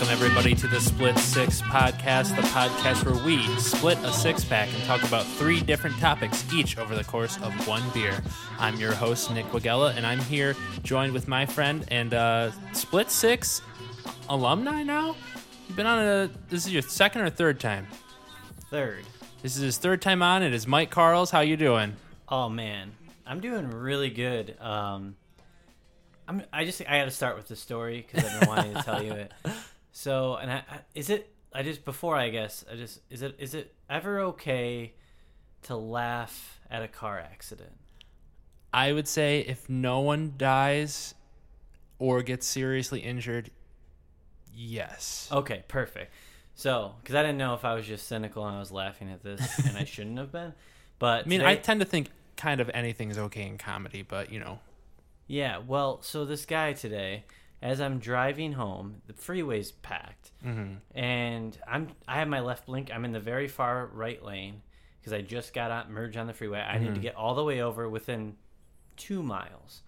Welcome, everybody, to the Split Six Podcast, the podcast where we split a six pack and talk about three different topics each over the course of one beer. I'm your host, Nick Wagella, and I'm here joined with my friend and uh, Split Six alumni now. You've been on a, this is your second or third time? Third. This is his third time on. It is Mike Carls. How you doing? Oh man, I'm doing really good. Um, I'm. I just. I got to start with the story because I've been wanting to tell you it. So, and I, I, is it? I just before I guess I just is it is it ever okay to laugh at a car accident? I would say if no one dies or gets seriously injured, yes. Okay, perfect. So, because I didn't know if I was just cynical and I was laughing at this, and I shouldn't have been. But I mean, today- I tend to think kind of anything is okay in comedy, but you know, Yeah, well, so this guy today, as I'm driving home, the freeway's packed, and I'm I have my left blink. I'm in the very far right lane because I just got out merge on the freeway. I need to get all the way over within two miles,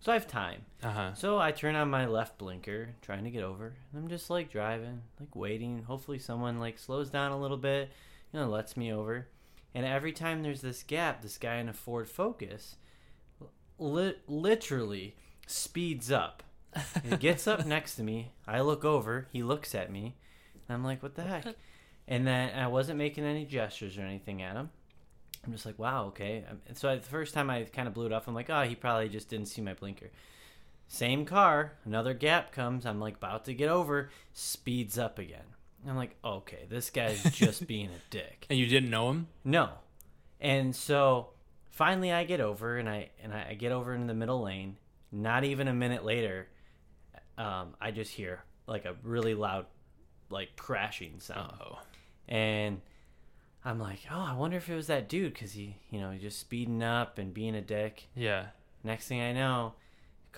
so I have time. uh huh. So I turn on my left blinker, trying to get over. and I'm just like driving, like waiting. Hopefully, someone like slows down a little bit, you know, lets me over. And every time there's this gap, this guy in a Ford Focus, li- literally speeds up. He gets up next to me. I look over. He looks at me. And I'm like, what the heck? And then I wasn't making any gestures or anything at him. I'm just like, wow, okay. Um, and So I, the first time I kind of blew it off, I'm like, oh, he probably just didn't see my blinker. Same car, another gap comes. I'm like about to get over, speeds up again. I'm like, okay, this guy's just being a dick. And you didn't know him? No. And so finally I get over and I and I, I get over in the middle lane. Not even a minute later, um, I just hear like a really loud like crashing sound. Oh, And I'm like, oh, I wonder if it was that dude because he, you know, just speeding up and being a dick. yeah. Next thing I know,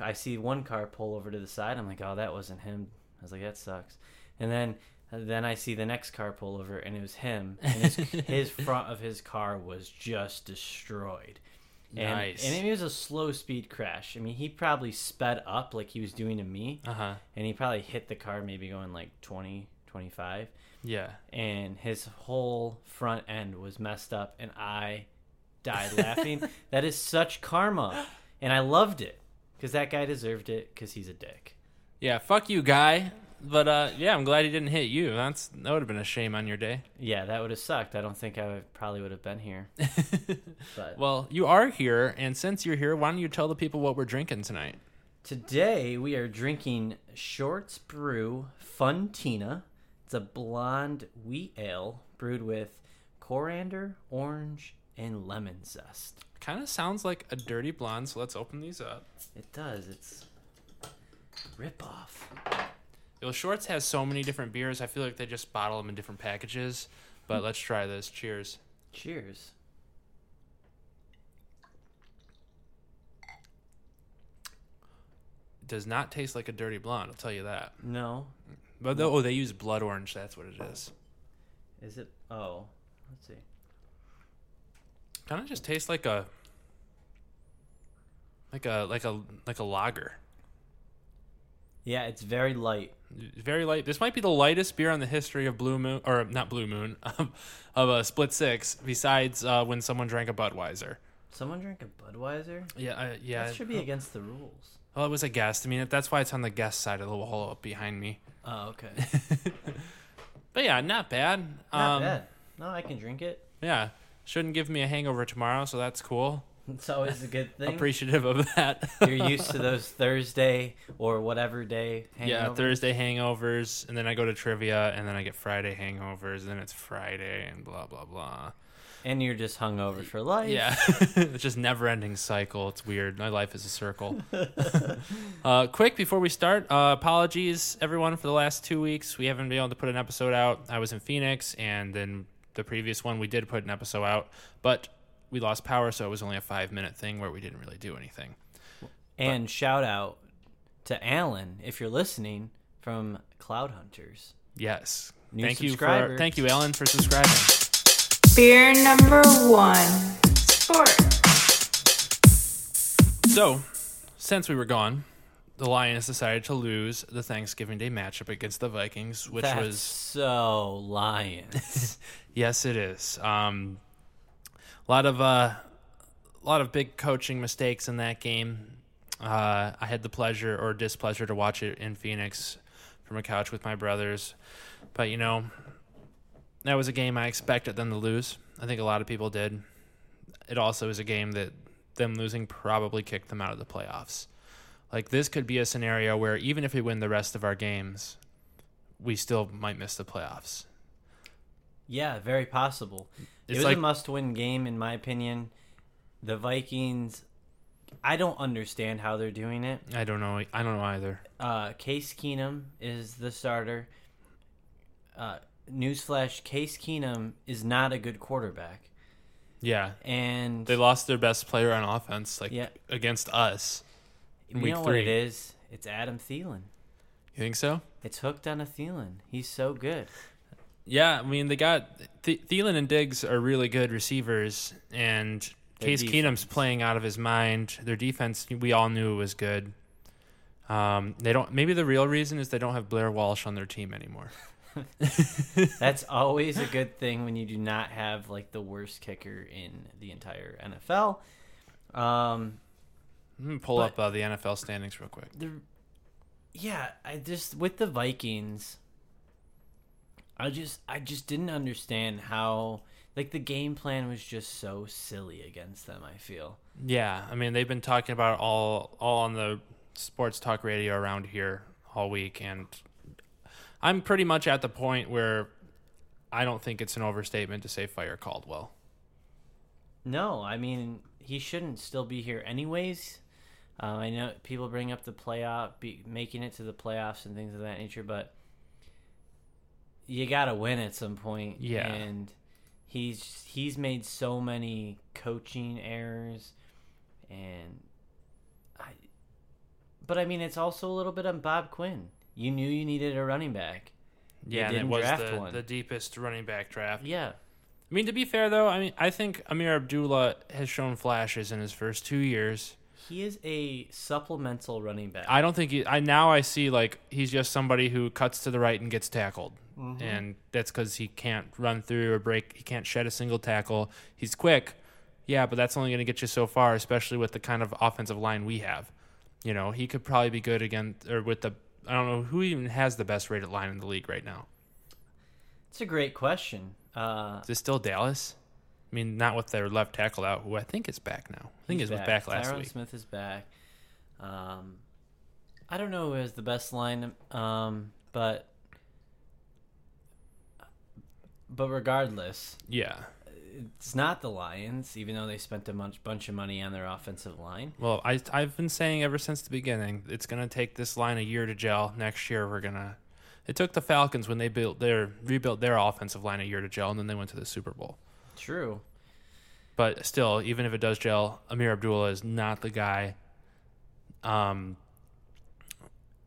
I see one car pull over to the side. I'm like, oh, that wasn't him. I was like, that sucks. And then then I see the next car pull over, and it was him. And his, his front of his car was just destroyed. And, Nice. And it was a slow speed crash. I mean, he probably sped up like he was doing to me, Uh huh. and he probably hit the car maybe going like 20, 25 Yeah. and his whole front end was messed up and I died laughing. that is such karma. And I loved it because that guy deserved it because he's a dick. Yeah. Fuck you, guy. But uh, yeah, I'm glad he didn't hit you. That's that would have been a shame on your day. Yeah, that would have sucked. I don't think I would, probably would have been here. But Well, you are here, and since you're here, why don't you tell the people what we're drinking tonight? today we are drinking Shorts Brew Funtina. It's a blonde wheat ale brewed with coriander, orange, and lemon zest. Kind of sounds like a dirty blonde. So let's open these up. It does. It's rip off. Yo, Shorts has so many different beers. I feel like they just bottle them in different packages. But let's try this. Cheers. Cheers. It does not taste like a dirty blonde. I'll tell you that. No. But oh, they use blood orange. That's what it is. Is it? Oh, let's see. Kind of just tastes like a like a like a like a lager. Yeah, it's very light. Very light. This might be the lightest beer on the history of Blue Moon, or not Blue Moon, of, of a split six. Besides uh, when someone drank a Budweiser. Someone drank a Budweiser. Yeah, uh, yeah. That should be against the rules. Well, it was a guest. I mean, that's why it's on the guest side of the wall up behind me. Oh, okay. But yeah, not bad. Not um, bad. No, I can drink it. Yeah, shouldn't give me a hangover tomorrow, so that's cool. It's always a good thing. Appreciative of that. You're used to those Thursday or whatever day. Yeah. Thursday hangovers, and then I go to trivia, and then I get Friday hangovers, and then it's Friday, and blah blah blah. And you're just hungover for life. Yeah, it's just never-ending cycle. It's weird. My life is a circle. uh, quick before we start, uh, apologies everyone for the last two weeks. We haven't been able to put an episode out. I was in Phoenix, and then the previous one we did put an episode out, but we lost power, so it was only a five-minute thing where we didn't really do anything. And shout out to Alan if you're listening from Cloud Hunters. Yes. New thank you for thank you, Alan, for subscribing. Beer number one. Sport. So, since we were gone, the Lions decided to lose the Thanksgiving Day matchup against the Vikings, which That's was so Lions. yes, it is. Um, a lot of uh, a lot of big coaching mistakes in that game. Uh, I had the pleasure or displeasure to watch it in Phoenix from a couch with my brothers, but you know, that was a game I expected them to lose. I think a lot of people did. It also is a game that them losing probably kicked them out of the playoffs. Like this could be a scenario where even if we win the rest of our games, we still might miss the playoffs. Yeah, very possible. it It's was like a must-win game, in my opinion. The Vikings. I don't understand how they're doing it. I don't know. I don't know either. Uh, Case Keenum is the starter. Uh, newsflash: Case Keenum is not a good quarterback, Yeah, and they lost their best player on offense, like Yeah. against us. in you week know what it three. is? It's Adam Thielen. You think so? It's hooked on a Thielen. He's so good. Yeah, I mean they got Th- Thielen and Diggs are really good receivers, and Their Case defense. Keenum's playing out of his mind. Their defense, we all knew was good. Um, they don't. Maybe the real reason is they don't have Blair Walsh on their team anymore. That's always a good thing when you do not have like the worst kicker in the entire NFL. Um, Let me pull But- up uh, the NFL standings real quick. the yeah, I just with the Vikings, I just I just didn't understand how like the game plan was just so silly against them. I feel Yeah, I mean they've been talking about it all all on the sports talk radio around here all week, and I'm pretty much at the point where I don't think it's an overstatement to say fire Caldwell. no, I mean he shouldn't still be here anyways. Uh, I know people bring up the playoff, be, making it to the playoffs and things of that nature, but you got to win at some point. Yeah. and he's he's made so many coaching errors, and I. But I mean, it's also a little bit on Bob Quinn. You knew you needed a running back. Yeah, and it was the, the deepest running back draft. Yeah, I mean, to be fair though, I mean, I think Ameer Abdullah has shown flashes in his first two years. He is a supplemental running back. I don't think he. I now I see like he's just somebody who cuts to the right and gets tackled, Mm-hmm. and that's because he can't run through or break. He can't shed a single tackle. He's quick, yeah, but that's only going to get you so far, especially with the kind of offensive line we have. You know, he could probably be good again, or with the. I don't know who even has the best rated line in the league right now. it's a great question. Uh, Is it still Dallas? I mean, not with their left tackle out, who I think is back now. I think he He's was back last Tyron week. Smith is back. Um, I don't know who has the best line, um, but but regardless, Yeah. it's not the Lions, even though they spent a bunch bunch of money on their offensive line. Well, I I've been saying ever since the beginning, it's going to take this line a year to gel. Next year, we're gonna. It took the Falcons when they built their rebuilt their offensive line a year to gel, and then they went to the Super Bowl. True. But still, even if it does gel, Ameer Abdullah is not the guy. Um,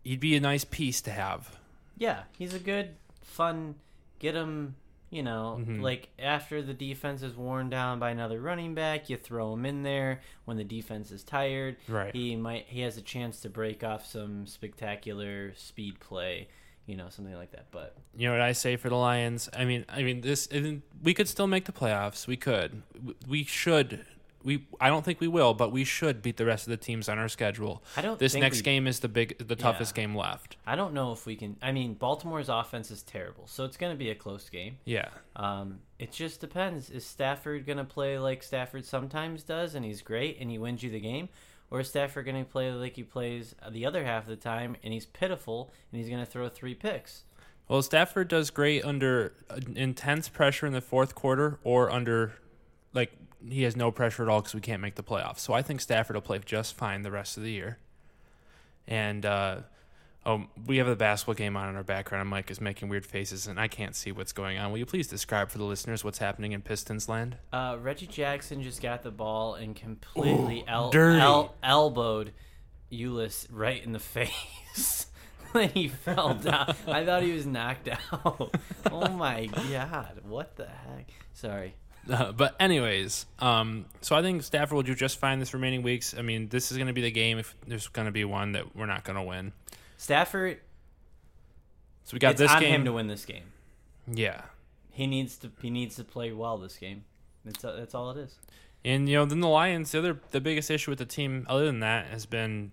he'd be a nice piece to have. Yeah, he's a good, fun. Get him, you know, Mhm. like after the defense is worn down by another running back, you throw him in there when the defense is tired. Right. He might he has a chance to break off some spectacular speed play, you know, something like that. But You know what I say for the Lions? I mean, I mean this. isn't- We could still make the playoffs. We could. We- should. We. I don't think we will, but we should beat the rest of the teams on our schedule. I don't This next we- game is the big, the toughest game left. I don't know if we can. I mean, Baltimore's offense is terrible, so it's going to be a close game. Yeah. Um, it just depends. Is Stafford going to play like Stafford sometimes does, and he's great and he wins you the game, or Stafford going to play like he plays the other half of the time and he's pitiful and he's going to throw three picks? Well, Stafford does great under uh, intense pressure in the fourth quarter, or under like he has no pressure at all because we can't make the playoffs. So I think Stafford will play just fine the rest of the year. And uh, oh, we have the basketball game on in our background. And Mike is making weird faces, and I can't see what's going on. Will you please describe for the listeners what's happening in Pistons land? Uh, Reggie Jackson just got the ball and completely el- el- elbowed Ulis right in the face. when he fell down, I thought he was knocked out. oh my god! What the heck? Sorry. Uh, but anyways, um, so I think Stafford will do just fine this remaining weeks. I mean, this is going to be the game if there's going to be one that we're not going to win. Stafford, So we got it's this on game. him to win this game. yeah, He needs to he needs to play well this game. That's that's all it is. and you know, then the Lions. The other, the biggest issue with the team, other than that, has been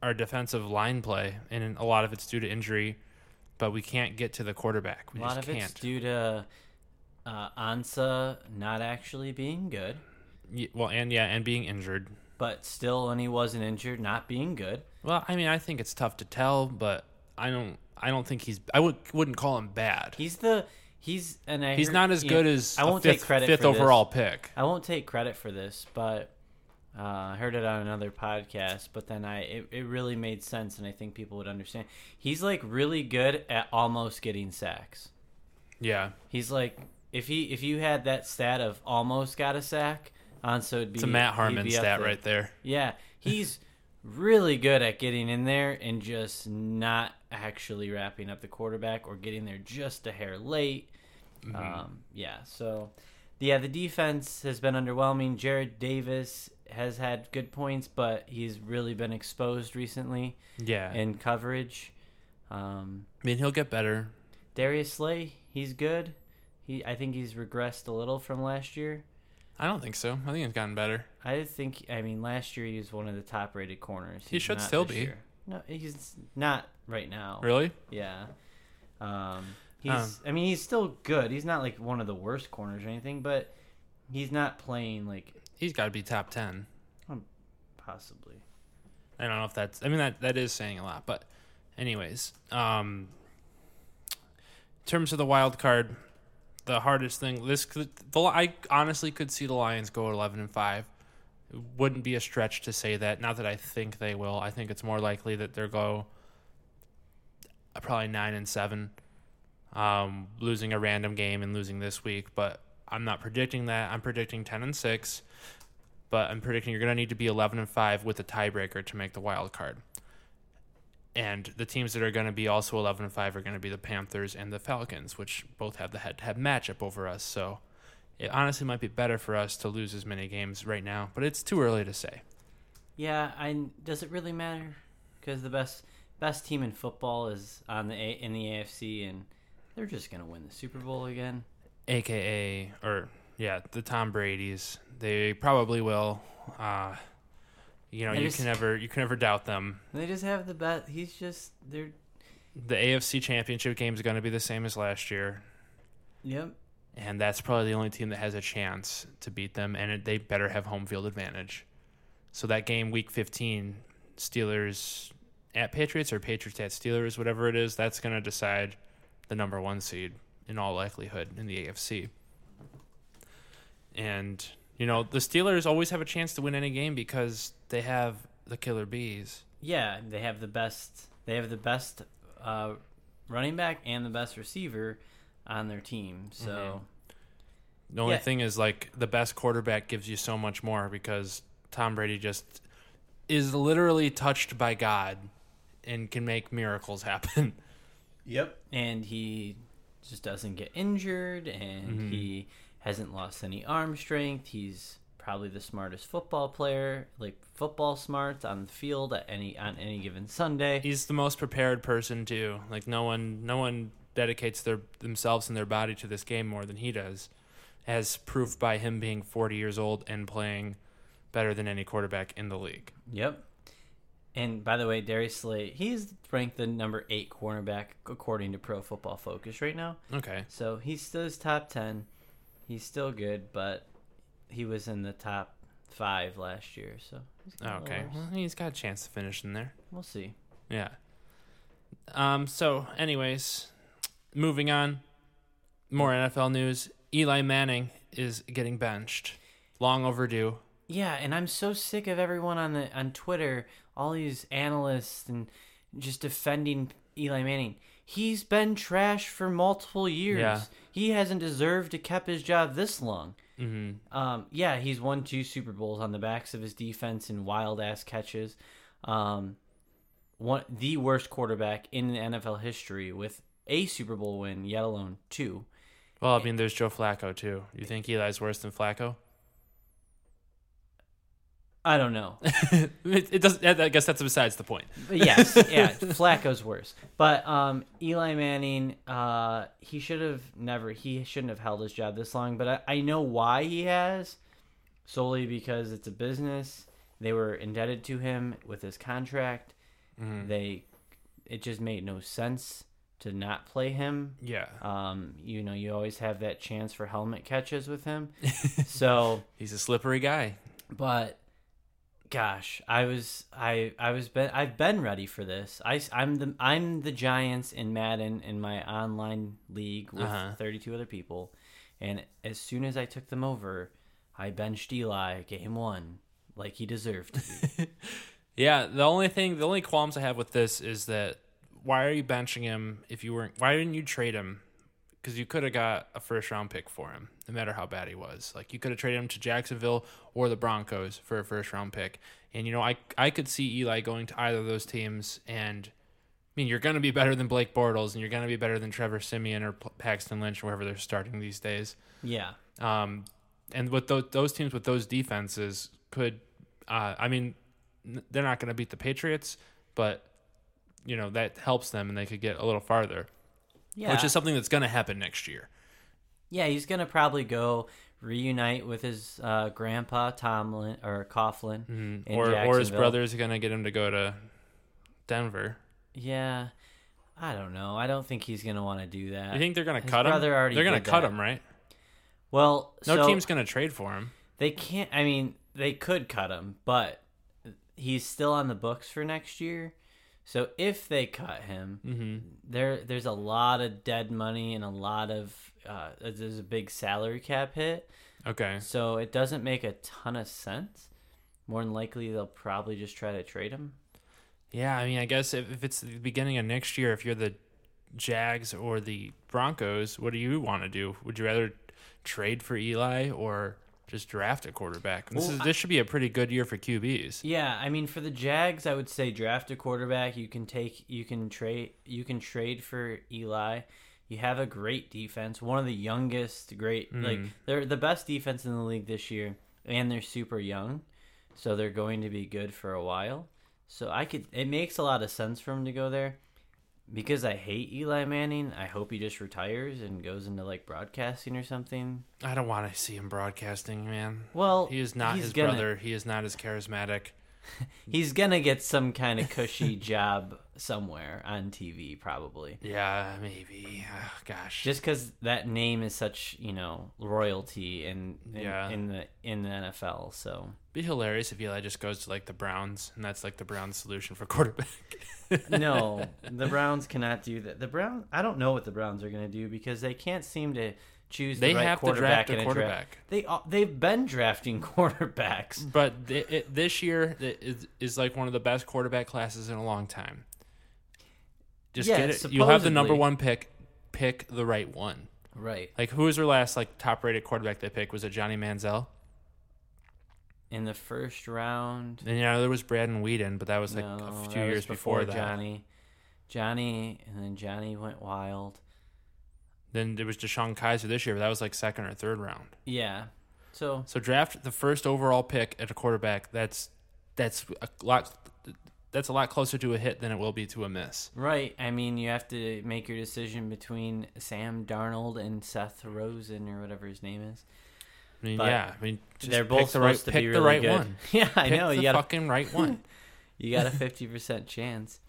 our defensive line play, and a lot of it's due to injury. But we can't get to the quarterback. We a lot just of can't. it's due to uh, Ansah not actually being good, Ye- well, and yeah, and being injured. But still when he wasn't injured, not being good. Well, I mean, I think it's tough to tell, but I don't. I don't think he's. I would wouldn't call him bad. He's the he's and I He's heard- not as good know, as I won't fifth, take credit fifth for this. overall pick. I won't take credit for this, but uh, I heard it on another podcast. But then I it, it really made sense, and I think people would understand. He's like really good at almost getting sacks. Yeah, He's like if he if you had that stat of almost got a sack, on so it'd be it's a Matt Harmon stat there. right there. Yeah, he's really good at getting in there and just not actually wrapping up the quarterback or getting there just a hair late. Mm-hmm. Um, yeah, so yeah, the defense has been underwhelming. Jarrad Davis has had good points, but he's really been exposed recently Yeah, in coverage. Um, I mean he'll get better. Darius Slay, he's good. He, I think he's regressed a little from last year. I don't think so. I think he's gotten better. I think. I mean, last year he was one of the top-rated corners. He He's should still be. year. No, he's not right now. Really? Yeah. Um, he's. Um. I mean, he's still good. He's not like one of the worst corners or anything, but he's not playing like He's got to be top ten. possibly. I don't know if that's. I mean that that is saying a lot, but anyways, um, in terms of the wild card, the hardest thing this could the I honestly could see the Lions go eleven and five. It wouldn't be a stretch to say that. Not that I think they will. I think it's more likely that they'll go uh, probably nine and seven, um, losing a random game and losing this week. But I'm not predicting that. I'm predicting ten and six but I'm predicting you're going to need to be 11 and 5 with a tiebreaker to make the wild card. And the teams that are going to be also 11 and 5 are going to be the Panthers and the Falcons, which both have the head-to-head matchup over us. So it honestly might be better for us to lose as many games right now, but it's too early to say. Yeah, I does it really matter? Because the best best team in football is on the A, in the AFC, and they're just gonna win the Super Bowl again. AKA or yeah, the Tom Brady's. They probably will. Uh, you know, They you just- can never you can never doubt them. They just have the best. He's just they're. The AFC Championship game is going to be the same as last year. Yep. and that's probably the only team that has a chance to beat them, and it, they better have home field advantage. So that game, Week 15, Steelers at Patriots or Patriots at Steelers, whatever it is, that's going to decide the number one seed in all likelihood in the AFC. And you know the Steelers always have a chance to win any game because they have the killer bees. Yeah, they have the best. They have the best uh, running back and the best receiver on their team. So The only Yeah. thing is like the best quarterback gives you so much more because Tom Brady just is literally touched by God and can make miracles happen. Yep. And he just doesn't get injured, and he hasn't lost any arm strength. He's probably the smartest football player, like football smart on the field at any on any given Sunday. He's the most prepared person too. Like no one no one dedicates their themselves and their body to this game more than he does. As proof by him being 40 years old and playing better than any quarterback in the league. Yep. And by the way, Darius Slay, he's ranked the number eight cornerback according to Pro Football Focus right now. Okay. So he's still his top ten. He's still good, but he was in the top five last year. So he's got a Oh, Okay. Well, he's got a chance to finish in there. we'll see. Yeah. Um. So, anyways, moving on. More NFL news. Eli Manning is getting benched. Long overdue. Yeah, and I'm so sick of everyone on the on Twitter, all these analysts and just defending Eli Manning. He's been trash for multiple years. Yeah. He hasn't deserved to kept his job this long. hmm Um, yeah, he's won two Super Bowls on the backs of his defense and wild ass catches. Um, one the worst quarterback in NFL history with a Super Bowl win, yet alone two. Well, I mean, there's Joe Flacco too. You think Eli's worse than Flacco? I don't know. it, it does. I guess that's besides the point. Yes, yeah, Flacco's worse. But um, Eli Manning, uh, he should have never. He shouldn't have held his job this long. But I, I know why he has, solely because it's a business. They were indebted to him with his contract. Mm-hmm. They, it just made no sense to not play him. Yeah, Um, you know, you always have that chance for helmet catches with him. so, he's a slippery guy. but gosh, I was I I was been I've been ready for this. I I'm the I'm the Giants in Madden in my online league with Uh-huh. 32 other people, and as soon as I took them over, I benched Eli game one like he deserved to. Be. Yeah, the only thing, the only qualms I have with this is that why are you benching him if you weren't? Why didn't you trade him? Because you could have got a first round pick for him, no matter how bad he was. Like you could have traded him to Jacksonville or the Broncos for a first round pick. And you know, I I could see Eli going to either of those teams, and I mean, you're going to be better than Blake Bortles, and you're going to be better than Trevor Siemian or Paxton Lynch, wherever they're starting these days. yeah, Um, and with those, those teams with those defenses could, uh, I mean, they're not going to beat the Patriots, but you know that helps them, and they could get a little farther, yeah, which is something that's going to happen next year. yeah. He's gonna probably go reunite with his uh, grandpa Tomlin or Coughlin, Mm-hmm. Or or his brother's going to get him to go to Denver. Yeah, I don't know. I don't think he's gonna want to do that. You think they're going to His cut him? they're going to cut that. him, right? Well, No so team's going to trade for him. They can't. I mean, they could cut him, but he's still on the books for next year. So if they cut him, Mm-hmm. there there's a lot of dead money and a lot of uh, there's a big salary cap hit. Okay. So it doesn't make a ton of sense. More than likely, they'll probably just try to trade him. Yeah, I mean, I guess if, if it's the beginning of next year, if you're the Jags or the Broncos, what do you want to do? Would you rather trade for Eli or just draft a quarterback? This Well, is this should be a pretty good year for QBs. Yeah, I mean for the Jags, I would say draft a quarterback. You can take you can trade you can trade for Eli. You have a great defense, one of the youngest great mm. like they're the best defense in the league this year and they're super young. So they're going to be good for a while. So I could it makes a lot of sense for him to go there. Because I hate Eli Manning, I hope he just retires and goes into like broadcasting or something. I don't want to see him broadcasting, man. Well, He is not his gonna- brother. He is not as charismatic. He's gonna get some kind of cushy job somewhere on TV, probably. Yeah, maybe. Oh, gosh. Just because that name is such, you know, royalty in in, Yeah. in the in the NFL. So be hilarious if Eli just goes to like the Browns, and that's like the Browns' solution for quarterback. no, the Browns cannot do that. The Brown, I don't know what the Browns are gonna do because they can't seem to choose. They the right have to draft a quarterback. They they've been drafting quarterbacks. But th- it, this year it is, is like one of the best quarterback classes in a long time. Just Yeah, get it. You have the number supposedly. one pick. Pick the right one. Right Like who was their last like top rated quarterback they picked? Was it Johnny Manziel? in the first round. And you know there was Brandon Weeden, but that was like no, a that few was years before, that. Johnny. Johnny, and then Johnny went wild. Then there was DeShone Kizer this year, but that was like second or third round. Yeah. So So draft the first overall pick at a quarterback. That's that's a lot. That's a lot closer to a hit than it will be to a miss. right, I mean, you have to make your decision between Sam Darnold and Seth Rosen or whatever his name is. I mean, But yeah. I mean, They're both the right, supposed to pick be the really right good. one. Yeah, I Pick know. the You got a, fucking right one. you got a fifty percent chance.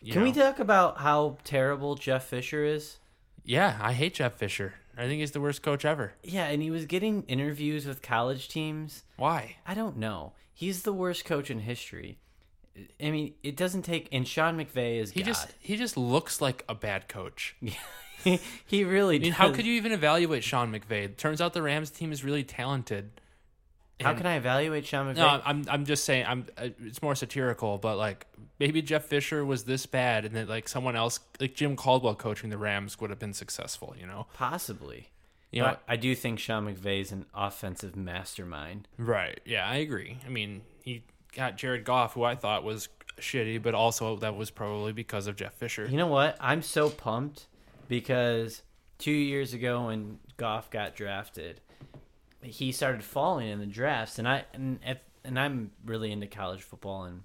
you Can we talk about how terrible Jeff Fisher is? Yeah, I hate Jeff Fisher. I think he's the worst coach ever. Yeah, and he was getting interviews with college teams. Why? I don't know. He's the worst coach in history. I mean, it doesn't take. And Sean McVay is He God. just he just looks like a bad coach. he, he really. I mean, how could you even evaluate Sean McVay? Turns out the Rams team is really talented. How And- can I evaluate Sean McVay? No, I'm I'm just saying I'm uh, it's more satirical, but like maybe Jeff Fisher was this bad, and that like someone else, like Jim Caldwell coaching the Rams, would have been successful. You know, Possibly. you know, I do think Sean McVay is an offensive mastermind. right? Yeah, I agree. I mean, he got Jared Goff, who I thought was shitty, but also that was probably because of Jeff Fisher. You know what? I'm so pumped because two years ago when Goff got drafted, he started falling in the drafts, and I and if, and I'm really into college football, and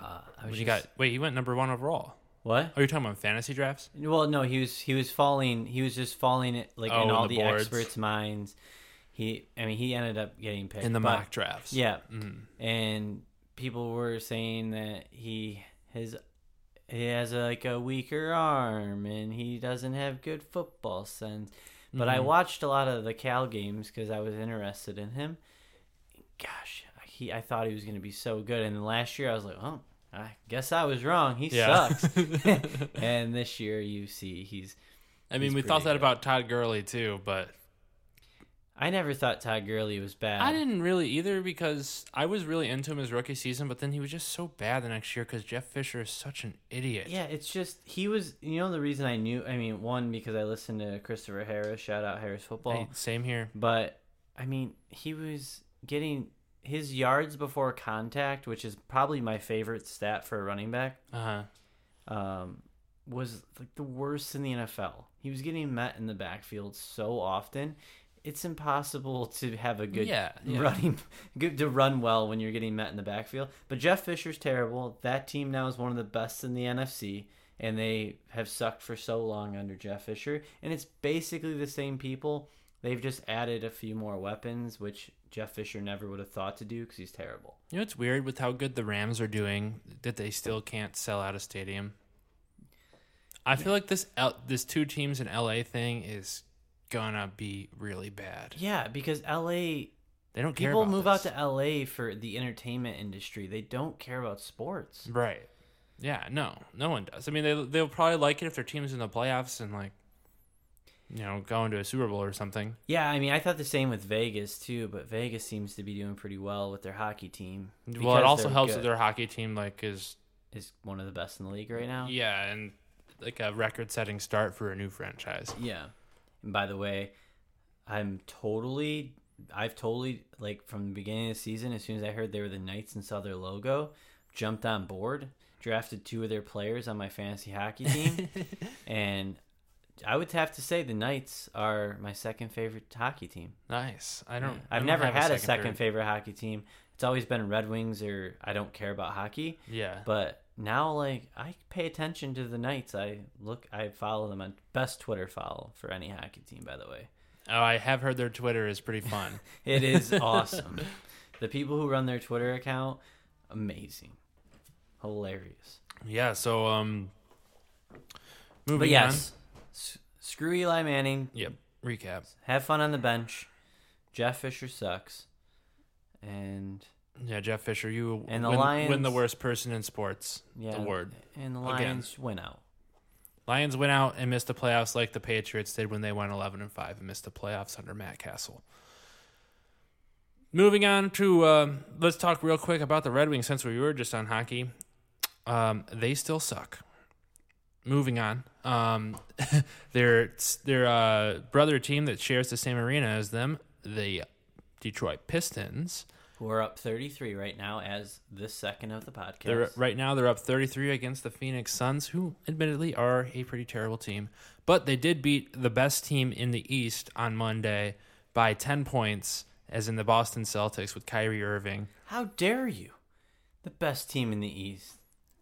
uh, I was You just- got wait, he went number one overall. what? Are you're talking about fantasy drafts? Well, no, he was he was falling. He was just falling it like Oh, in in all the the, experts' minds. He, I mean, he ended up getting picked In the but- mock drafts. Yeah, Mm. and people were saying that he his he has a, like a weaker arm and he doesn't have good football sense. But I Mhm. watched a lot of the Cal games because I was interested in him. Gosh, he I thought he was going to be so good, and last year I was like, oh, I guess I was wrong. He Yeah. sucks. and this year you see he's. I mean, He's we thought that good. about Todd Gurley too, but I never thought Todd Gurley was bad. I didn't really either because I was really into him his rookie season, but then he was just so bad the next year because Jeff Fisher is such an idiot. Yeah, it's just he was. You know the reason I knew. I mean, one because I listened to Christopher Harris. Shout out Harris football. Hey, same here. But I mean, he was getting his yards before contact, which is probably my favorite stat for a running back. Uh huh. Um, was like the worst in the NFL. He was getting met in the backfield so often. It's impossible to have a good Yeah, yeah. running, good to run well when you're getting met in the backfield. But Jeff Fisher's terrible. That team now is one of the best in the NFC, and they have sucked for so long under Jeff Fisher. And it's basically the same people. They've just added a few more weapons, which Jeff Fisher never would have thought to do because he's terrible. You know, it's weird with how good the Rams are doing that they still can't sell out a stadium. I feel like this L- this two teams in LA thing is gonna be really bad. Yeah, because LA They don't care. people move this. out to LA for the entertainment industry. They don't care about sports. right. Yeah, no, no one does. I mean, they they'll probably like it if their team's in the playoffs and like, you know, going to a Super Bowl or something. Yeah, I mean, I thought the same with Vegas too, but Vegas seems to be doing pretty well with their hockey team. well, it also helps good. that their hockey team like is is one of the best in the league right now. yeah, and like a record-setting start for a new franchise. Yeah. And by the way, I'm totally I've totally like from the beginning of the season, as soon as I heard they were the Knights and saw their logo, jumped on board, drafted two of their players on my fantasy hockey team, and I would have to say the Knights are my second favorite hockey team. Nice. I don't. I I've don't never had a second, favorite. favorite hockey team. It's always been Red Wings or I don't care about hockey. Yeah. But now, like, I pay attention to the Knights. I look, I follow them on best Twitter follow for any hockey team, by the way. Oh, I have heard their Twitter is pretty fun. It is awesome. The people who run their Twitter account, amazing, hilarious. yeah. So um, moving But yes, s- screw Eli Manning. Yep. Recap. Have fun on the bench. Jeff Fisher sucks, and Yeah, Jeff Fisher, you And the win, win the worst person in sports. yeah, The word. and the Again. Lions win out. Lions went out and missed the playoffs like the Patriots did when they went 11 and 5 and missed the playoffs under Matt Cassel. Moving on to um, let's talk real quick about the Red Wings since we were just on hockey. Um, they still suck. Moving on, um, their their uh, brother team that shares the same arena as them, the Detroit Pistons. Who are up 33 right now as this second of the podcast. They're right now they're up 33 against the Phoenix Suns, who admittedly are a pretty terrible team, but they did beat the best team in the East on Monday by 10 points, as in the Boston Celtics with Kyrie Irving. How dare you? The best team in the East.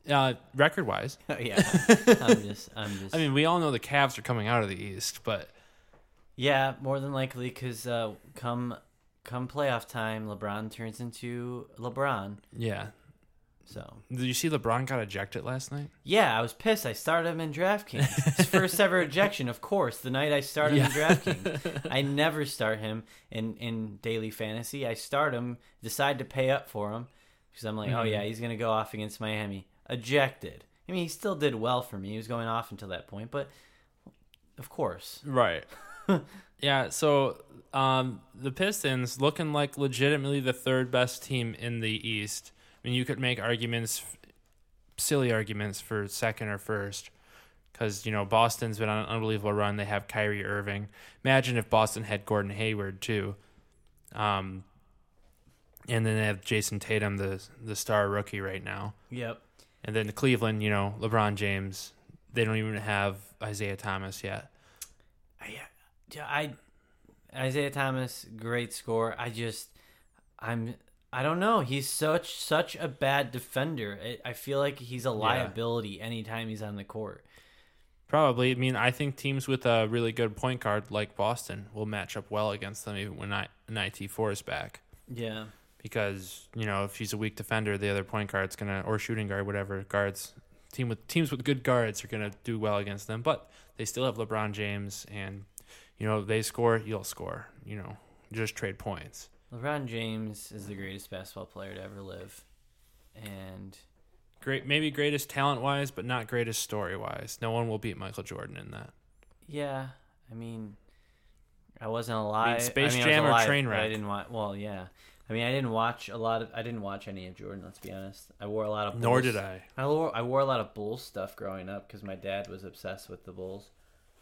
Uh, record wise, yeah, I'm just, I'm just. I mean, we all know the Cavs are coming out of the East, but yeah, more than likely, because uh, come, come playoff time, LeBron turns into LeBron. yeah. So Did you see LeBron got ejected last night? yeah, I was pissed. I started him in DraftKings. His first ever ejection, of course. The night I started him in DraftKings, I never start him in in daily fantasy. I start him, decide to pay up for him because I'm like, oh Mhm. yeah, he's gonna go off against Miami. Ejected. I mean, he still did well for me. He was going off until that point, but of course, Right. yeah, so um, the Pistons looking like legitimately the third best team in the East. I mean, you could make arguments, silly arguments for second or first, because you know Boston's been on an unbelievable run. They have Kyrie Irving. Imagine if Boston had Gordon Hayward too. Um, and then they have Jayson Tatum, the the star rookie right now. yep. And then Cleveland, you know, LeBron James. They don't even have Isaiah Thomas yet. I, I Isaiah Thomas, great score. I just, I'm, I don't know. He's such such a bad defender. I, I feel like he's a liability anytime he's on the court. Probably. I mean, I think teams with a really good point guard like Boston will match up well against them even when I, an IT four is back. Yeah. Because you know, if he's a weak defender, the other point guard's gonna or shooting guard, whatever guards team with teams with good guards are gonna do well against them. But they still have LeBron James, and you know they score, you'll score. You know, just trade points. LeBron James is the greatest basketball player to ever live, and Great, maybe greatest talent wise, but not greatest story wise. No one will beat Michael Jordan in that. yeah, I mean, I wasn't alive. Space I mean, I was Jam or alive, but Trainwreck? I didn't watch. Well, yeah. I mean, I didn't watch a lot of. I didn't watch any of Jordan. Let's be honest. I wore a lot of. Nor did I. I wore I wore a lot of Bulls stuff growing up because my dad was obsessed with the Bulls.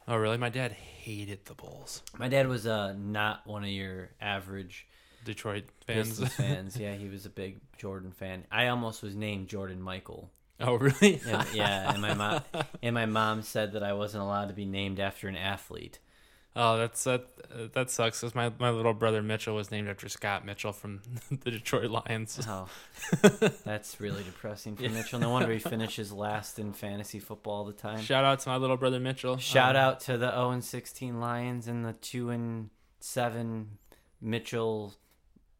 Oh, really? My dad hated the Bulls. My dad was uh not one of your average Detroit fans. Pistons fans. Yeah, he was a big Jordan fan. I almost was named Jordan Michael. oh, really? And, yeah, and my mom and my mom said that I wasn't allowed to be named after an athlete. Oh, that's that. That sucks. Cause my my little brother Mitchell was named after Scott Mitchell from the Detroit Lions. Oh, that's really depressing for Mitchell. No wonder he finishes last in fantasy football all the time. Shout out to my little brother Mitchell. Shout Um, out to the 0 and 16 Lions and the 2 and 7 Mitchell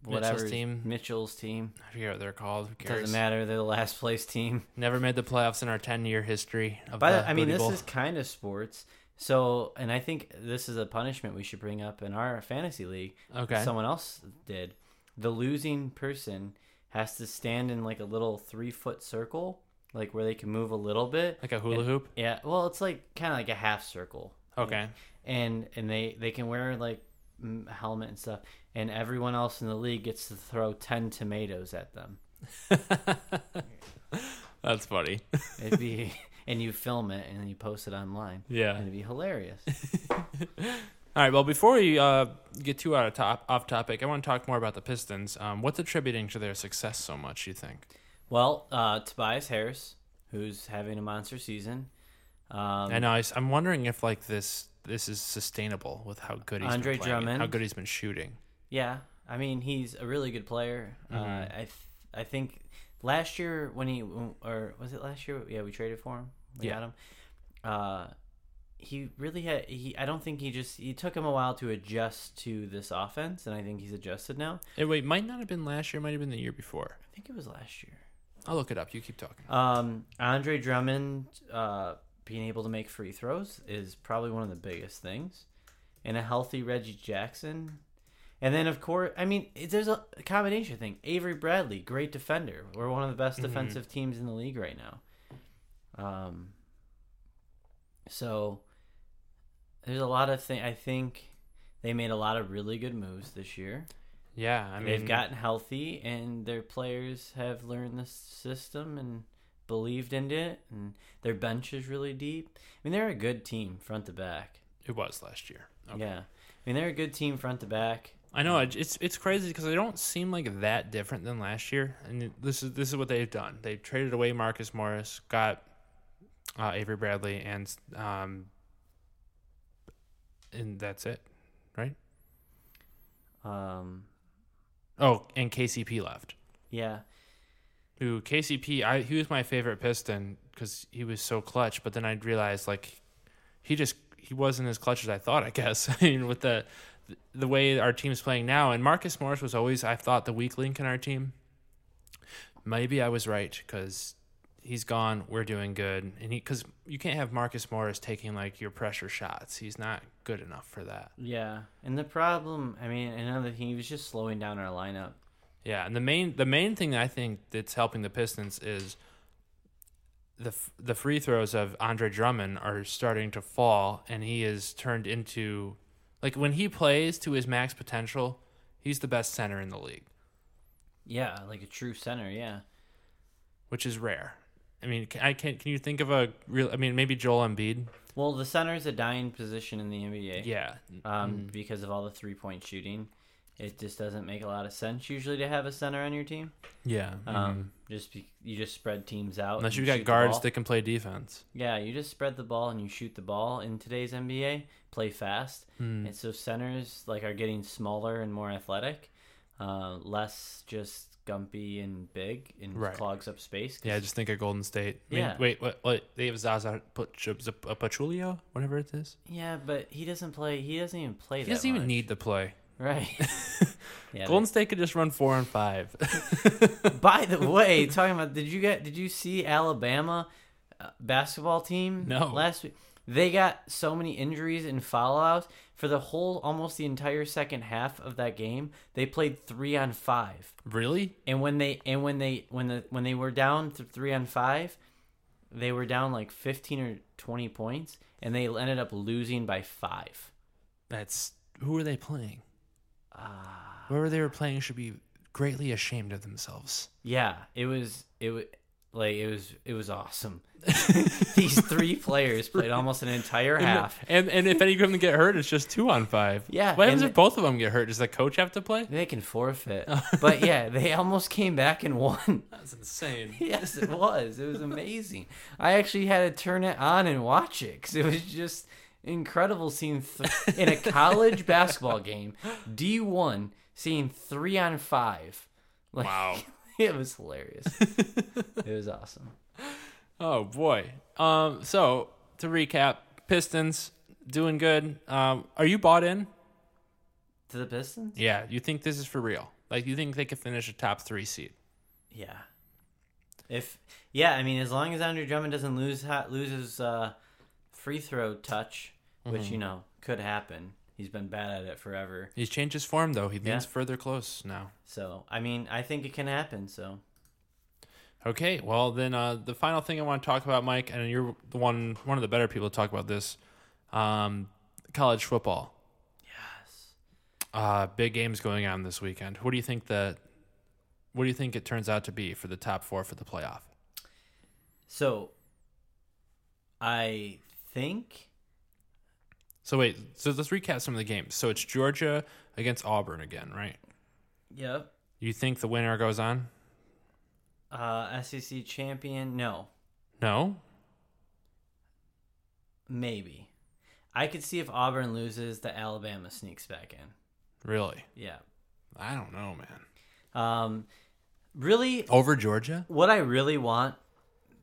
whatever Mitchell's team. Mitchell's team. I forget what they're called. Who cares? Doesn't matter. They're the last place team. Never made the playoffs in our ten year history. Of But the I mean, this is kind of sports. So, and I think this is a punishment we should bring up in our fantasy league. okay. Someone else did. The losing person has to stand in like a little three foot circle, like where they can move a little bit. like a hula and- hoop. Yeah, well, it's like kind of like a half circle. Okay. and and they they can wear like a helmet and stuff and everyone else in the league gets to throw 10 tomatoes at them That's funny. it'd be and you film it and then you post it online Yeah. and it'd be hilarious All right. Well, before we uh, get too out of top off topic, I want to talk more about the Pistons. Um, what's attributing to their success so much? You think? well uh tobias harris who's having a monster season um I know. I, am wondering if like this this is sustainable with how good he's Andre been playing and how good he's been shooting. yeah i mean he's a really good player uh Mhm. i th- i think last year when he or was it last year yeah we traded for him Yeah. got him uh he really had he i don't think he just he took him a while to adjust to this offense and i think he's adjusted now Hey, wait, might not have been last year. Might have been the year before. i think it was last year I'll look it up. You keep talking. um andre drummond uh being able to make free throws is probably one of the biggest things and a healthy reggie jackson and then of course i mean there's a combination thing avery bradley great defender we're one of the best Mhm. defensive teams in the league right now um so there's a lot of thing i think they made a lot of really good moves this year Yeah, I mean, they've gotten healthy and their players have learned the system and believed in it and their bench is really deep i mean they're a good team front to back it was last year. Okay. yeah i mean they're a good team front to back I know it's it's crazy because they don't seem like that different than last year. And this is this is what they've done. They traded away Marcus Morris, got uh, Avery Bradley, and um, and that's it. Right? Um Oh, and KCP left. yeah Who KCP? I he was my favorite Piston because he was so clutch. But then I realized like he just he wasn't as clutch as I thought. I guess. I mean, with the the way our team's playing now, and Marcus Morris was always I thought the weak link in our team. Maybe I was right because he's gone. We're doing good, and he because you can't have Marcus Morris taking like your pressure shots. He's not good enough for that. yeah and the problem i mean another thing he was just slowing down our lineup Yeah, and the main the main thing that I think that's helping the Pistons is the the free throws of Andre Drummond are starting to fall, and he is turned into like when he plays to his max potential, he's the best center in the league, yeah like a true center yeah which is rare. I mean, can, I can can you think of a real? I mean, maybe Joel Embiid. well the center is a dying position in the nba Yeah, um, Mm. because of all the three point shooting. it just doesn't make a lot of sense usually to have a center on your team. Yeah. Um, just be, you just spread teams out. Unless you've got guards that can play defense. Yeah, you just spread the ball and you shoot the ball in today's NBA. Play fast, Hmm. and so centers like are getting smaller and more athletic, uh, less just gumpy and big and Right. clogs up space. Yeah, just think of Golden State. I mean, Yeah. wait, what? What? They have Zaza uh, Pachulia, whatever it is. yeah, but he doesn't play. He doesn't even play. He doesn't even need to play. right. yeah. Golden State could just run four and five. by the way, talking about, did you get? Did you see Alabama uh, basketball team? No. Last week, they got so many injuries and foul outs for the whole, almost the entire second half of that game. They played three on five. really? and when they and when they when the when they were down to three on five, they were down like fifteen or twenty points, and they ended up losing by five. That's who were they playing? Ah, Whoever they were playing should be greatly ashamed of themselves. yeah, it was it was like it was it was awesome. These three players played almost an entire half. And and if any of them get hurt, it's just two on five. Yeah, What happens and if both of them get hurt? Does the coach have to play? They can forfeit, but yeah, they almost came back and won. That's insane. yes, it was. It was amazing. I actually had to turn it on and watch it because it was just incredible seeing th- in a college basketball game, D one, seeing three on five. Like, Wow. it was hilarious. it was awesome. Oh boy. Um. So to recap, Pistons doing good. Um. Are you bought in? To the Pistons? Yeah. You think this is for real? Like you think they could finish a top three seed? Yeah. If yeah, I mean, as long as Andre Drummond doesn't lose ha- lose his uh, free throw touch, which Mm-hmm. you know could happen. He's been bad at it forever. He's changed his form though. He leans Yeah. further close now. So I mean, I think it can happen. So Okay, well then uh, the final thing I want to talk about, Mike, and you're the one one of the better people to talk about this, um, college football. yes, Uh, big games going on this weekend. What do you think that? What do you think it turns out to be for the top four for the playoff? so I think So wait, so let's recap some of the games. So it's Georgia against Auburn again, right? yep. You think the winner goes on? Uh, SEC champion? No, No. maybe. I could see if Auburn loses, that Alabama sneaks back in. Really? Yeah. I don't know, man. Um, really, Over Georgia? what I really want,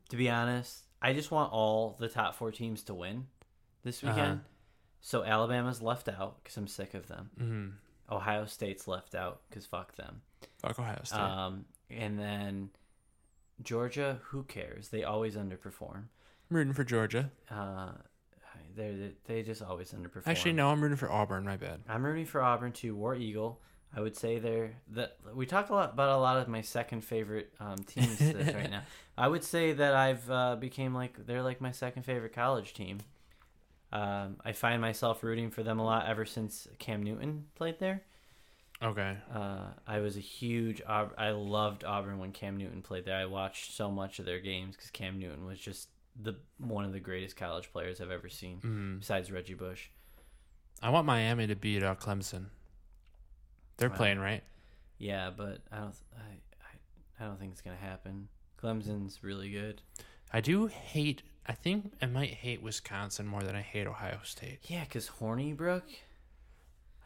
to be honest, I just want all the top four teams to win this Uh-huh. weekend. So Alabama's left out because I'm sick of them. Mm-hmm. Ohio State's left out because fuck them. Fuck Ohio State. Um, and then Georgia, who cares? They always underperform. I'm rooting for Georgia. Uh, they they just always underperform. Actually, no, I'm rooting for Auburn. My bad. I'm rooting for Auburn too. War Eagle. I would say they're that we talk a lot about a lot of my second favorite um, teams right now. I would say that I've uh, became like they're like my second favorite college team. Um, I find myself rooting for them a lot ever since Cam Newton played there. Okay. Uh, I was a huge Aub- I loved Auburn when Cam Newton played there. I watched so much of their games because Cam Newton was just the one of the greatest college players I've ever seen, Mm. besides Reggie Bush. I want Miami to beat uh, Clemson. They're Wow. playing right. Yeah, but I don't. I, I, I don't think it's gonna happen. Clemson's really good. I do hate. I think I might hate Wisconsin more than I hate Ohio State. Yeah, cause Hornibrook.